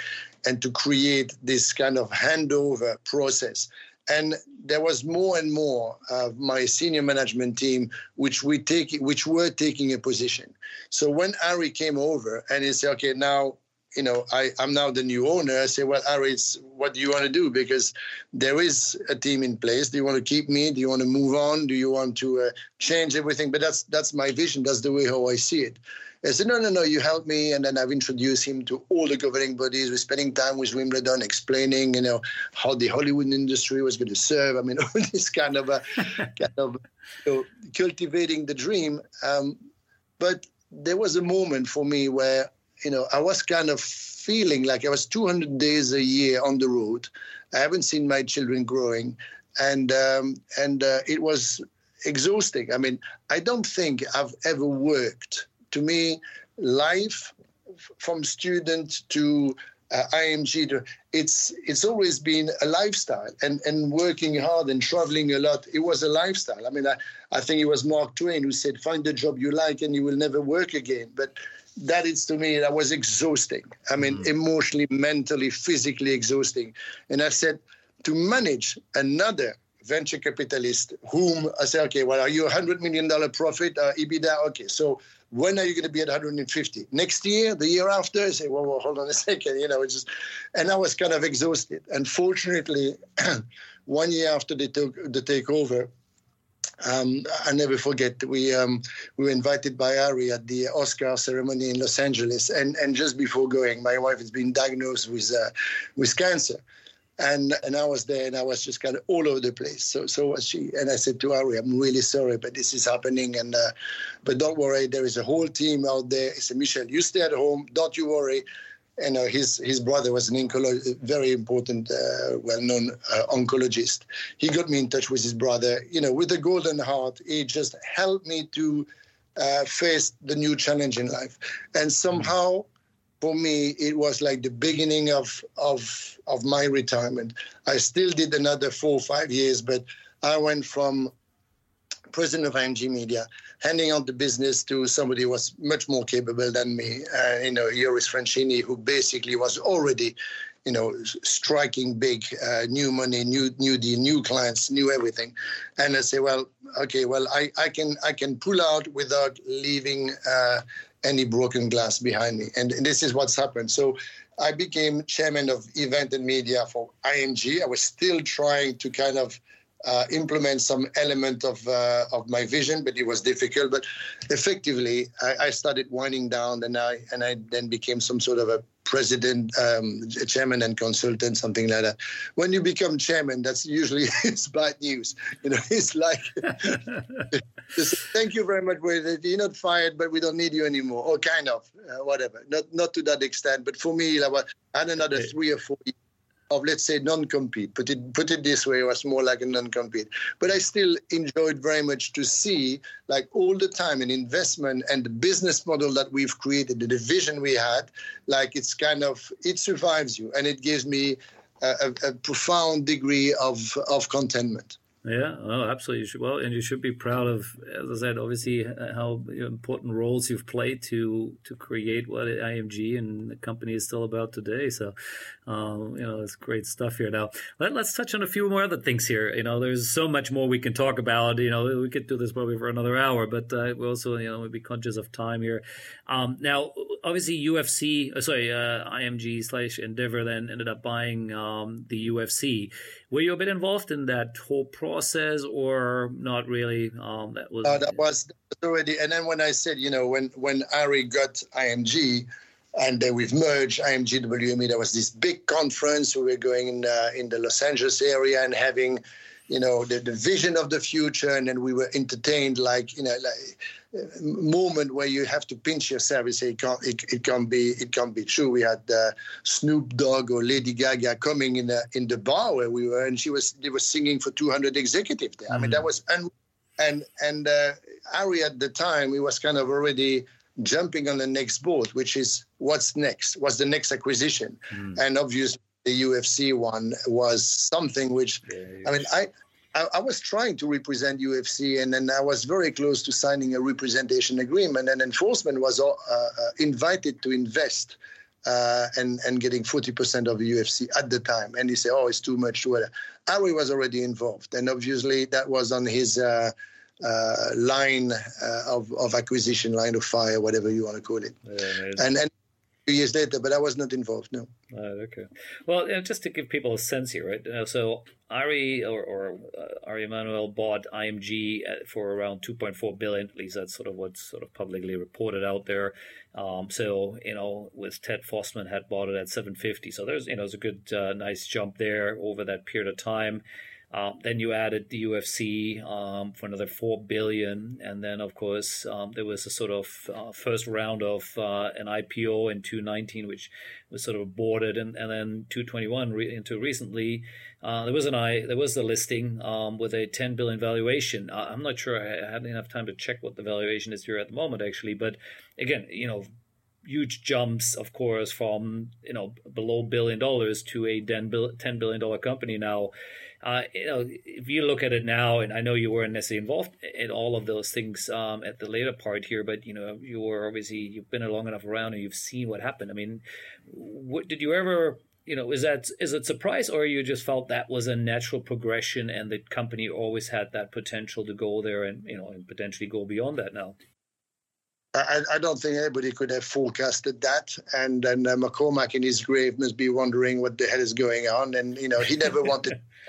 S2: and to create this kind of handover process. And there was more and more of my senior management team, which we take, which were taking a position. So when Ari came over and he said, okay, now you know, I, I'm now the new owner. I say, well, Aris, what do you want to do? Because there is a team in place. Do you want to keep me? Do you want to move on? Do you want to uh, change everything? But that's that's my vision. That's the way how I see it. I said, no, no, no, you help me. And then I've introduced him to all the governing bodies. We're spending time with Wimbledon, explaining, you know, how the Hollywood industry was going to serve. I mean, all this kind of, a, kind of you know, cultivating the dream. Um, but there was a moment for me where you know, I was kind of feeling like I was 200 days a year on the road. I haven't seen my children growing, and um, and uh, it was exhausting. I mean, I don't think I've ever worked. To me, life from student to uh, IMG, to, it's it's always been a lifestyle, and and working hard and traveling a lot. It was a lifestyle. I mean, I, I think it was Mark Twain who said, "Find a job you like, and you will never work again." But that is to me that was exhausting. I mean mm. emotionally mentally physically exhausting. And i said to manage another venture capitalist whom i say okay well are you a hundred million dollar profit uh, ebitda? Okay so when are you going to be at 150 next year? The year after? I say well, well hold on a second you know it's just and i was kind of exhausted. Unfortunately one year after they took the takeover um, I never forget. We um, we were invited by Ari at the Oscar ceremony in Los Angeles, and and just before going, my wife has been diagnosed with uh, with cancer, and and I was there, and I was just kind of all over the place. So so was she, and I said to Ari, "I'm really sorry, but this is happening, and uh, but don't worry, there is a whole team out there." I said, "Michel, you stay at home, don't you worry." You know, his his brother was an oncolo- very important, uh, well-known uh, oncologist. He got me in touch with his brother. You know, with a golden heart, he just helped me to uh, face the new challenge in life. And somehow, for me, it was like the beginning of of of my retirement. I still did another four or five years, but I went from president of IMG Media, handing out the business to somebody who was much more capable than me. Uh, you know, Joris Franchini, who basically was already, you know, striking big, uh, new money, new new deal, new clients, new everything. And I say, well, okay, well, I, I can I can pull out without leaving uh, any broken glass behind me. And, and this is what's happened. So I became chairman of event and media for IMG. I was still trying to kind of uh, implement some element of uh, of my vision, but it was difficult. But effectively, I, I, started winding down, and I and I then became some sort of a president, um, chairman, and consultant, something like that. When you become chairman, that's usually it's bad news. You know, it's like, thank you very much. You're not fired, but we don't need you anymore, or kind of, uh, whatever. Not not to that extent, but for me, like, I had another three or four years of let's say non-compete. Put it put it this way, it was more like a non-compete. But I still enjoyed very much to see like all the time an investment and the business model that we've created, the vision we had, like it's kind of it survives you and it gives me a, a, profound degree of of contentment.
S1: Yeah, oh, absolutely. well, and you should be proud of, as I said, obviously how important roles you've played to to create what IMG and the company is still about today. So, um, you know, it's great stuff here. Now, let, us touch on a few more other things here. You know, there's so much more we can talk about. You know, we could do this probably for another hour, but uh, we also, you know, we'd be conscious of time here. Um, now, obviously, UFC, uh, sorry, uh, IMG slash Endeavor then ended up buying um, the UFC. Were you a bit involved in that whole process, or not really? Um,
S2: that was uh, that was already. And then when I said, you know, when when Ari got IMG, and then we've merged IMG WME, there was this big conference. We were going in uh, in the Los Angeles area and having, you know, the, the vision of the future, and then we were entertained like, you know, like moment where you have to pinch yourself and say it can't it, it can't be it can't be true. We had uh, Snoop Dogg or Lady Gaga coming in the in the bar where we were, and she was they were singing for 200 executives there. Mm-hmm. I mean that mm-hmm. was and and and uh, Ari at the time he was kind of already jumping on the next boat, which is what's next? What's the next acquisition? Mm. And obviously the UFC one was something which yeah, I mean I I, I, was trying to represent UFC, and then I was very close to signing a representation agreement. And Forstmann was uh, uh, invited to invest uh, and and getting forty percent of the UFC at the time. And he said, "Oh, it's too much." Whatever. Ari was already involved, and obviously that was on his. Uh, uh line uh, of, of acquisition, line of fire, whatever you want to call it, yeah, and and years later, but I was not involved. No.
S1: okay. Well, you know, just to give people a sense here, right? Uh, so Ari or, or uh, Ari Emanuel bought IMG for around 2.4 billion. At least that's sort of what's sort of publicly reported out there. Um, so you know, with Ted Forstmann had bought it at 750. So there's you know, there's a good, uh, nice jump there over that period of time. Um, then you added the UFC um, for another four billion, and then of course um, there was a sort of uh, first round of uh, an IPO in 2019, which was sort of aborted, and, and then 221 re- into recently uh, there was an I there was the listing um, with a 10 billion valuation. I'm not sure I had enough time to check what the valuation is here at the moment actually, but again, you know, huge jumps, of course, from you know below billion dollars to a 10 billion dollar company now. Uh, you know, if you look at it now, and I know you weren't necessarily involved in all of those things um, at the later part here, but you know, you were obviously you've been long enough around and you've seen what happened. I mean, what did you ever? You know, is that is it surprise, or you just felt that was a natural progression, and the company always had that potential to go there and you know and potentially go beyond that now?
S2: I, I, don't think anybody could have forecasted that. And then uh, McCormack in his grave must be wondering what the hell is going on. And you know, he never wanted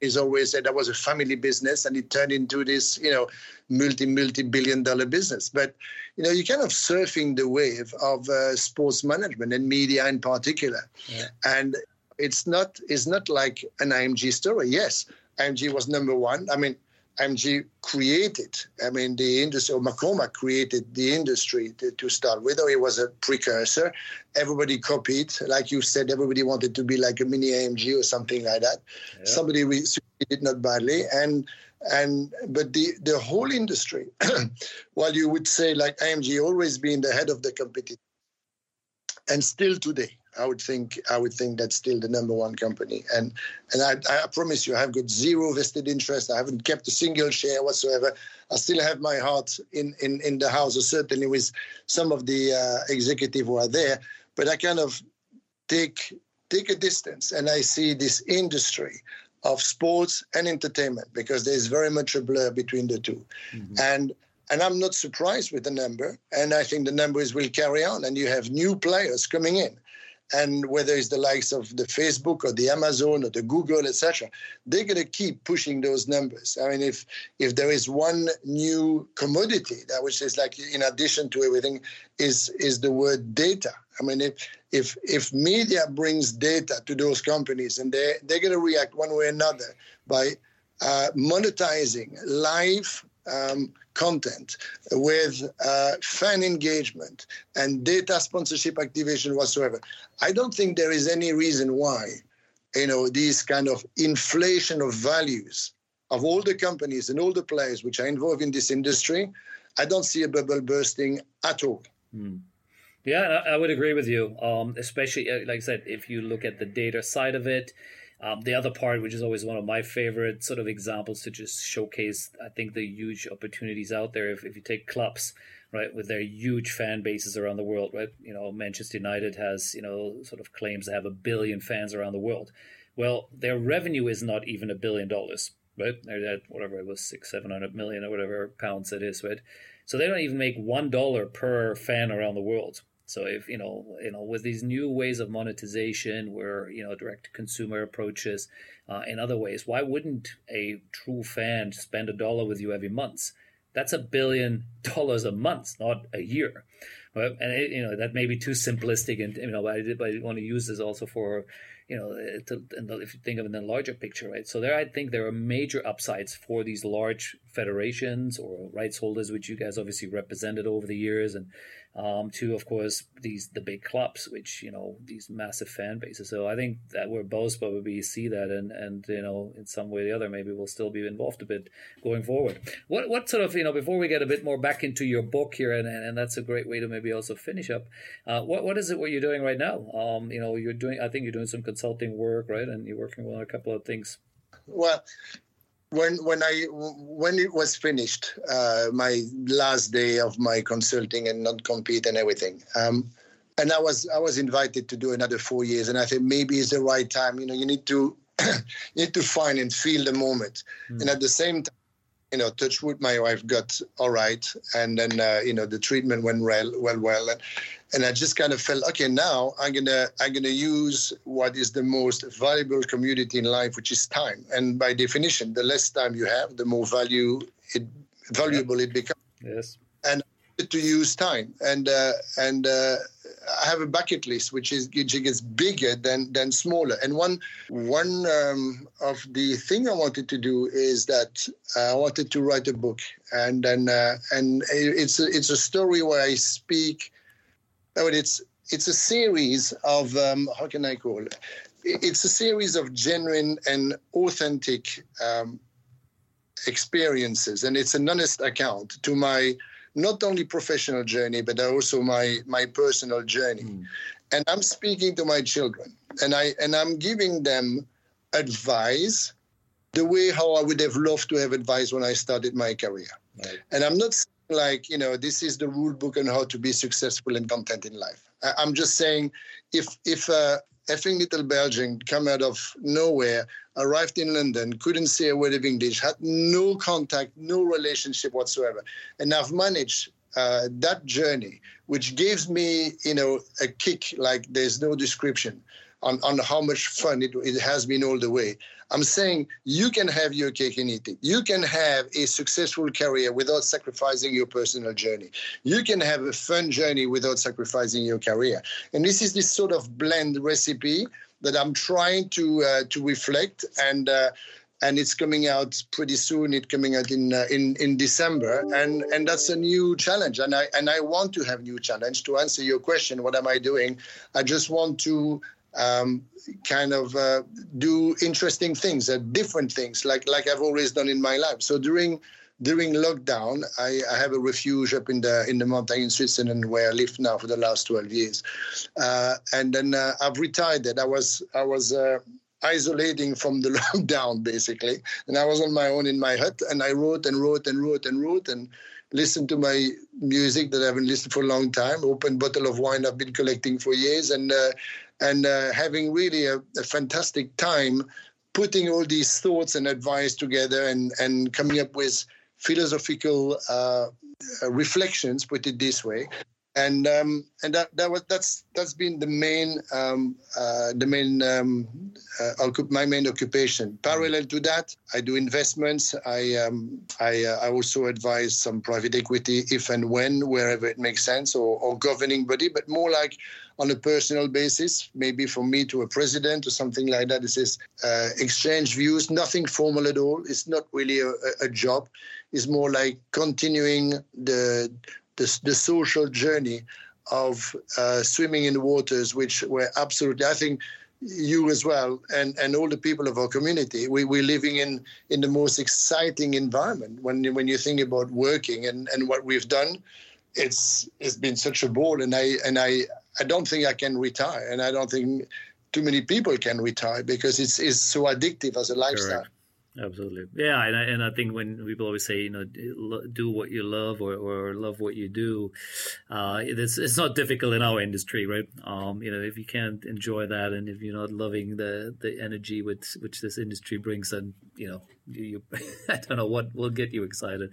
S2: He's always said that was a family business, and it turned into this, you know, multi multi billion dollar business. But you know, you're kind of surfing the wave of uh, sports management and media in particular, yeah. and it's not it's not like an IMG story. Yes, IMG was number one. I mean, IMG created, I mean, the industry, or McCormack created the industry to, to, start with, or it was a precursor. Everybody copied. Like you said, everybody wanted to be like a mini IMG or something like that. Yeah. Somebody succeeded not badly. And and but the the whole industry, while you would say like IMG always being the head of the competition, and still today, I would think I would think that's still the number one company. And and I, I promise you, I've got zero vested interest. I haven't kept a single share whatsoever. I still have my heart in in, in the house, or certainly with some of the uh, executive who are there. But I kind of take take a distance and I see this industry of sports and entertainment because there's very much a blur between the 2 mm-hmm. And and I'm not surprised with the number. And I think the numbers will carry on. And you have new players coming in and whether it's the likes of the Facebook or the Amazon or the Google, etc., they're going to keep pushing those numbers. I mean, if if there is one new commodity that which is like in addition to everything is is the word data. I mean, if if if media brings data to those companies and they they're going to react one way or another by uh, monetizing live um, content with uh, fan engagement and data sponsorship activation whatsoever. I don't think there is any reason why, you know, these kind of inflation of values of all the companies and all the players which are involved in this industry, I don't see a bubble bursting at all.
S1: Mm. Yeah, I would agree with you. Um, especially, uh, like I said, if you look at the data side of it, um, the other part, which is always one of my favorite sort of examples to just showcase, I think, the huge opportunities out there. If, if you take clubs, right, with their huge fan bases around the world, right? You know, Manchester United has, you know, sort of claims to have a billion fans around the world. Well, their revenue is not even a billion dollars, right? They're at whatever it was, six, seven hundred million or whatever pounds it is, right? So they don't even make one dollar per fan around the world. So if you know, you know, with these new ways of monetization, where you know direct to consumer approaches, uh, in other ways, why wouldn't a true fan spend a dollar with you every month? That's a billion dollars a month, not a year. And it, you know that may be too simplistic, and you know, but I, but I want to use this also for you know, to, if you think of it in the larger picture, right? So there, I think there are major upsides for these large federations or rights holders, which you guys obviously represented over the years, and um, to of course these the big clubs, which you know these massive fan bases. So I think that we're both probably see that, and and you know in some way or the other, maybe we'll still be involved a bit going forward. What what sort of you know before we get a bit more back into your book here, and and that's a great way to maybe also finish up. Uh, what what is it what you're doing right now? Um, you know you're doing I think you're doing some consulting work, right, and you're working on a couple of things.
S2: Well, when when I when it was finished, uh, my last day of my consulting and not compete and everything, um, and I was I was invited to do another four years, and I think maybe it's the right time. You know, you need to you need to find and feel the moment, mm. and at the same time, you know, touch wood, my wife got all right, and then uh, you know the treatment went well, well, well, and and I just kind of felt okay. Now I'm gonna I'm gonna use what is the most valuable commodity in life, which is time. And by definition, the less time you have, the more value it valuable it becomes.
S1: Yes.
S2: To use time and uh, and uh, I have a bucket list which is which gets bigger than than smaller. And one one um, of the thing I wanted to do is that uh, I wanted to write a book, and then uh, and it's a, it's a story where I speak no, it's it's a series of um, how can I call it? It's a series of genuine and authentic um, experiences, and it's an honest account to my not only professional journey but also my my personal journey. Mm. And I'm speaking to my children, and I and I'm giving them advice the way how I would have loved to have advice when I started my career. Right. And I'm not like you know this is the rule book on how to be successful and content in life I, am just saying if if a effing little belgian come out of nowhere arrived in london couldn't say a word of english had no contact no relationship whatsoever and i've managed uh, that journey which gives me you know a kick like there's no description on, on how much fun it, it has been all the way. I'm saying you can have your cake and eat it. You can have a successful career without sacrificing your personal journey. You can have a fun journey without sacrificing your career. And this is this sort of blend recipe that I'm trying to uh, to reflect and. Uh, and it's coming out pretty soon. It's coming out in uh, in in December, and and that's a new challenge. And I and I want to have new challenge. To answer your question, what am I doing? I just want to um, kind of uh, do interesting things, uh, different things, like like I've always done in my life. So during during lockdown, I, I, have a refuge up in the in the mountain in Switzerland where I live now for the last 12 years. Uh, and then uh, I've retired. I was I was uh, isolating from the lockdown basically, and I was on my own in my hut, and I wrote and wrote and wrote and wrote and listened to my music that I haven't listened for a long time. Open bottle of wine I've been collecting for years, and uh, and uh, having really a, a fantastic time putting all these thoughts and advice together and, and coming up with philosophical uh, reflections, put it this way, and um, and that that was that's that's been the main um, uh, the main um, uh, my main occupation. Parallel to that, I do investments. I um, I, uh, I also advise some private equity if and when wherever it makes sense, or, or governing body, but more like on a personal basis, maybe from me to a president or something like that. This is uh, exchange views, nothing formal at all. It's not really a, a job. It's more like continuing the the, the social journey of uh, swimming in the waters, which were absolutely, I think, you as well, and, and all the people of our community. We, we're living in, in the most exciting environment when, when you think about working and, and what we've done. It's it's been such a ball, and I and I I don't think I can retire, and I don't think too many people can retire because it's it's so addictive as a lifestyle. Correct.
S1: Absolutely. Yeah. And I, and I think when people always say, you know, do what you love or, or love what you do, uh, it's, it's not difficult in our industry, right? Um, you know, if you can't enjoy that and if you're not loving the, the energy which, which this industry brings, then, you know, you, I don't know what will get you excited.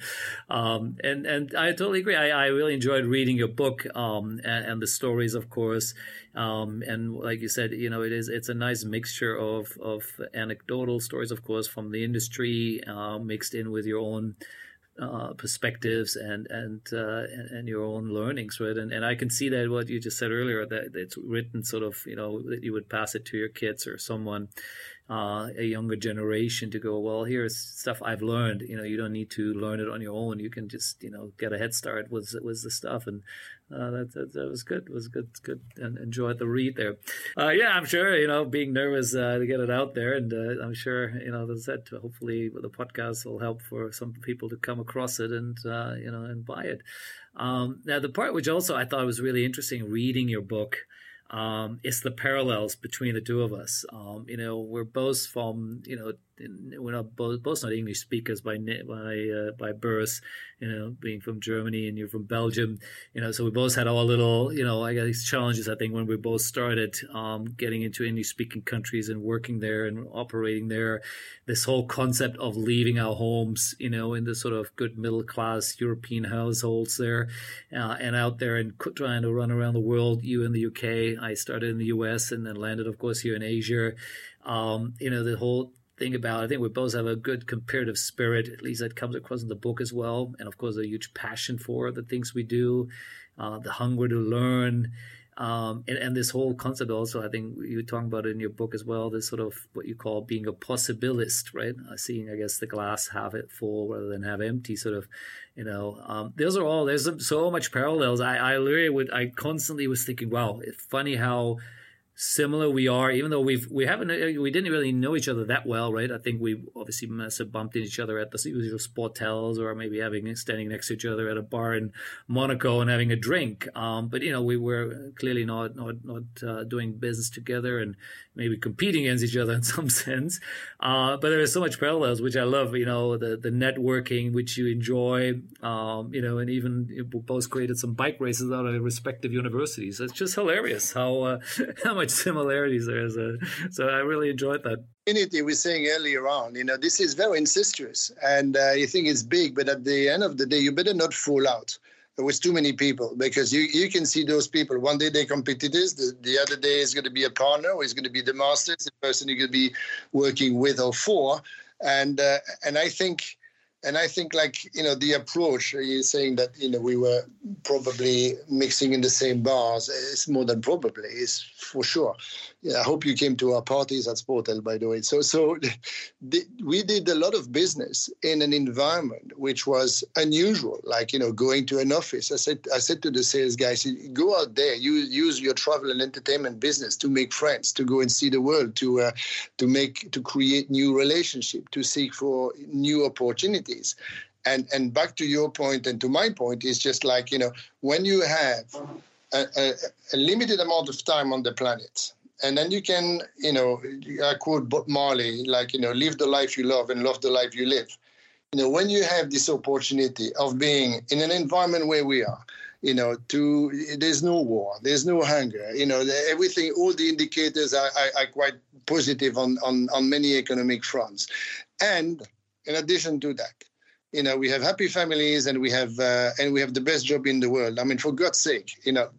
S1: Um, and, and I totally agree. I, I really enjoyed reading your book, um, and, and the stories, of course. Um, and like you said, you know, it is, it's a nice mixture of, of anecdotal stories, of course, from the industry, uh, mixed in with your own, uh, perspectives and and, uh, and, and your own learnings, right? And and I can see that what you just said earlier that it's written sort of you know that you would pass it to your kids or someone uh, a younger generation to go, well, here's stuff I've learned. You know, you don't need to learn it on your own. You can just, you know, get a head start with with the stuff, and uh, that, that, that was good. It was good, good, and enjoyed the read there. Uh, yeah, I'm sure you know being nervous uh, to get it out there, and uh, I'm sure you know I said, hopefully the podcast will help for some people to come across it and uh, you know and buy it. Um, now, the part which also I thought was really interesting reading your book um, is the parallels between the two of us. Um, you know, we're both from, you know, we're not both, both not English speakers by by uh, by birth, you know, being from Germany and you're from Belgium, you know, so we both had our little, you know, I these challenges. I think when we both started um, getting into English speaking countries and working there and operating there, this whole concept of leaving our homes, you know, in the sort of good middle class European households there, uh, and out there and trying to run around the world. You in the UK, I started in the US and then landed, of course, here in Asia. Um, you know, the whole thing about. I think we both have a good comparative spirit. At least that comes across in the book as well, and of course a huge passion for the things we do, uh, the hunger to learn. Um, and, and, this whole concept also, I think you talk about it in your book as well, this sort of what you call being a possibilist, right? Uh, seeing, I guess, the glass half it full rather than half empty, sort of, you know, um, those are all, there's so much parallels. I, I literally would, I constantly was thinking, wow, it's funny how similar we are, even though we've we haven't we didn't really know each other that well, right? I think we obviously must have bumped into each other at the usual sportels or maybe having standing next to each other at a bar in Monaco and having a drink. Um, but you know, we were clearly not not not uh, doing business together and maybe competing against each other in some sense. Uh, but there is so much parallels, which I love. You know, the the networking which you enjoy. Um, you know, and even we both created some bike races out of respective universities. It's just hilarious how uh, how much much similarities there is. So, so I really enjoyed that.
S2: We were saying earlier on, you know, this is very incestuous, and uh, you think it's big, but at the end of the day, you better not fall out with too many people because you, you can see those people. One day they're competitors, the, the other day is going to be a partner, or is going to be the master, the person you're going to be working with or for. And uh, and I think and I think like you know the approach you're saying that you know we were probably mixing in the same bars. It's more than probably. It's for sure. Yeah, I hope you came to our parties at Sportel, by the way. So so the, we did a lot of business in an environment which was unusual, like you know going to an office. I said I said to the sales guys, go out there, use use your travel and entertainment business to make friends, to go and see the world, to uh, to make to create new relationship, to seek for new opportunities And and back to your point and to my point is just like you know when you have a, a, a limited amount of time on the planet, and then you can you know I quote Bob Marley like you know live the life you love and love the life you live. You know when you have this opportunity of being in an environment where we are, you know, to there's no war, there's no hunger. You know, everything, all the indicators are, are, are quite positive on, on on many economic fronts, and in addition to that, you know, we have happy families and we have uh, and we have the best job in the world. I mean, for God's sake, you know,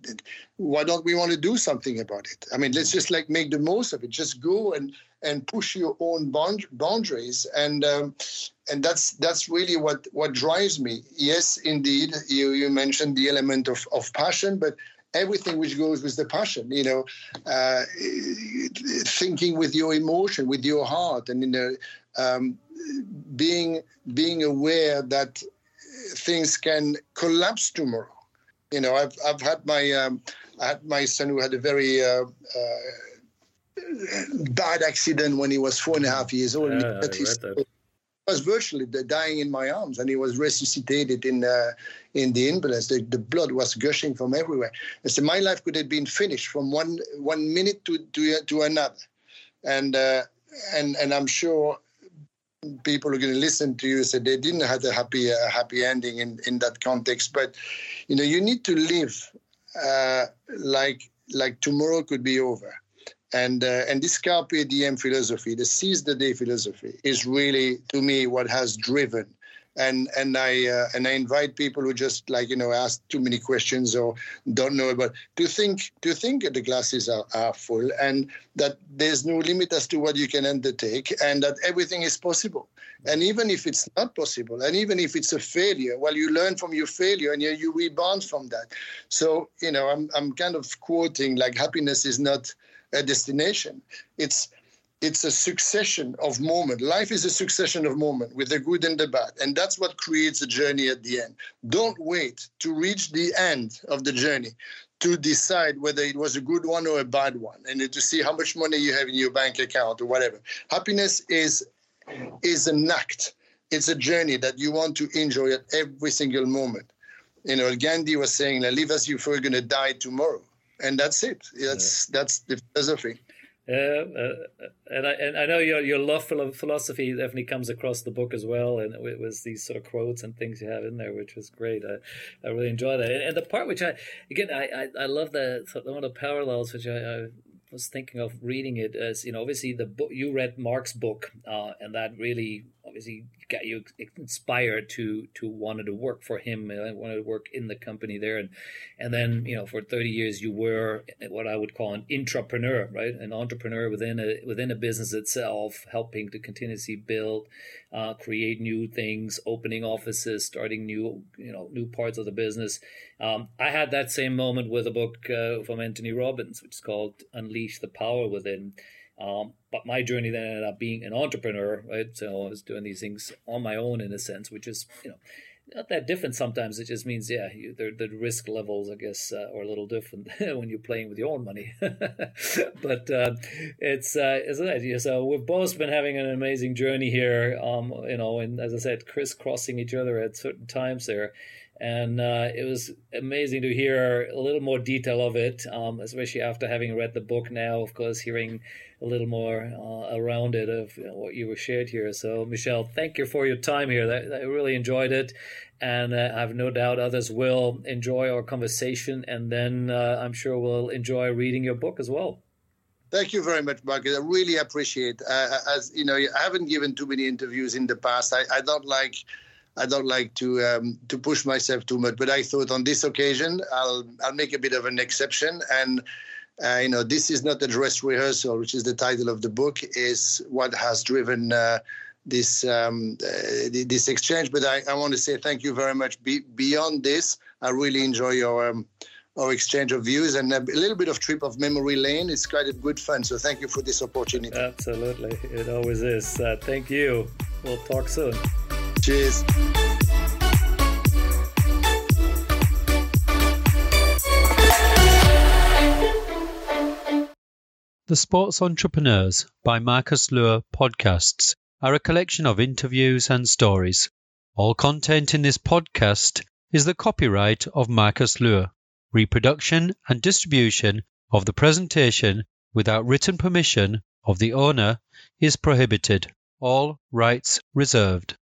S2: why don't we want to do something about it? I mean, let's just like make the most of it. Just go and and push your own boundaries and um, and that's that's really what what drives me. Yes, indeed, you you mentioned the element of of passion, but everything which goes with the passion you know uh, thinking with your emotion with your heart and you know um, being being aware that things can collapse tomorrow. You know, I've I've had my um, I had my son who had a very uh, uh, bad accident when he was four and a half years old. Yeah, he was virtually dying in my arms, and he was resuscitated in uh, in the ambulance. The, the blood was gushing from everywhere. I said, my life could have been finished from one one minute to to, to another, and uh, and and I'm sure people are going to listen to you say they didn't have a happy happy ending in in that context. But you know you need to live uh, like like tomorrow could be over. And uh, and this carpe diem philosophy the seize the day philosophy is really to me what has driven and and I uh, and I invite people who just like you know ask too many questions or don't know. About to think to think the glasses are, are full and that there's no limit as to what you can undertake and that everything is possible. And even if it's not possible and even if it's a failure well you learn from your failure and you, you rebound from that. So you know I'm I'm kind of quoting like happiness is not a destination. It's it's a succession of moment. Life is a succession of moment with the good and the bad. And that's what creates a journey at the end. Don't wait to reach the end of the journey to decide whether it was a good one or a bad one and to see how much money you have in your bank account or whatever. Happiness is is an act. It's a journey that you want to enjoy at every single moment. You know, Gandhi was saying, live as if you're going to die tomorrow. And that's it. That's yeah. that's the philosophy.
S1: Yeah, uh, and I and I know your your love for philosophy definitely comes across the book as well, and it was these sort of quotes and things you have in there, which was great. I, I really enjoy that, and, and the part which I again I I, I love the one of the parallels which I, I was thinking of reading it as you know obviously the book you read Mark's book uh, and that really obviously got you inspired to to wanted to work for him and I wanted to work in the company there? And and then you know for 30 years you were what I would call an intrapreneur right? An intrapreneur within a within a business itself helping to continuously build uh, create new things opening offices starting new you know new parts of the business. Um, I had that same moment with a book uh, from Anthony Robbins which is called Unleash the Power Within um, but my journey then ended up being an entrepreneur, right? So I was doing these things on my own in a sense, which is, you know, not that different sometimes. It just means, yeah, you, the, the risk levels, I guess, uh, are a little different when you're playing with your own money. but uh, it's, uh, it's that. So we've both been having an amazing journey here, um, you know, and as I said, crisscrossing each other at certain times there and uh, it was amazing to hear a little more detail of it, um, especially after having read the book. Now, of course, hearing a little more uh, around it of you know, what you were shared here. So, Michel, thank you for your time here. I, I really enjoyed it, and uh, I have no doubt others will enjoy our conversation, and then uh, I'm sure we'll enjoy reading your book as well.
S2: Thank you very much, Marcus. I really appreciate. Uh, as you know, I haven't given too many interviews in the past. I, I don't like I don't like to um, to push myself too much, but I thought on this occasion I'll I'll make a bit of an exception. And uh, you know, this is not a dress rehearsal, which is the title of the book, is what has driven uh, this um, uh, this exchange. But I, I want to say thank you very much. Be, beyond this, I really enjoy your. Um, our exchange of views and a little bit of trip of memory lane. It's quite a good fun. So thank you for this opportunity.
S1: Absolutely, it always is. Uh, thank you. We'll talk soon.
S2: Cheers.
S3: The Sports Entrepreneurs by Marcus Luer podcasts are a collection of interviews and stories. All content in this podcast is the copyright of Marcus Luer. Reproduction and distribution of the presentation without written permission of the owner is prohibited. All rights reserved.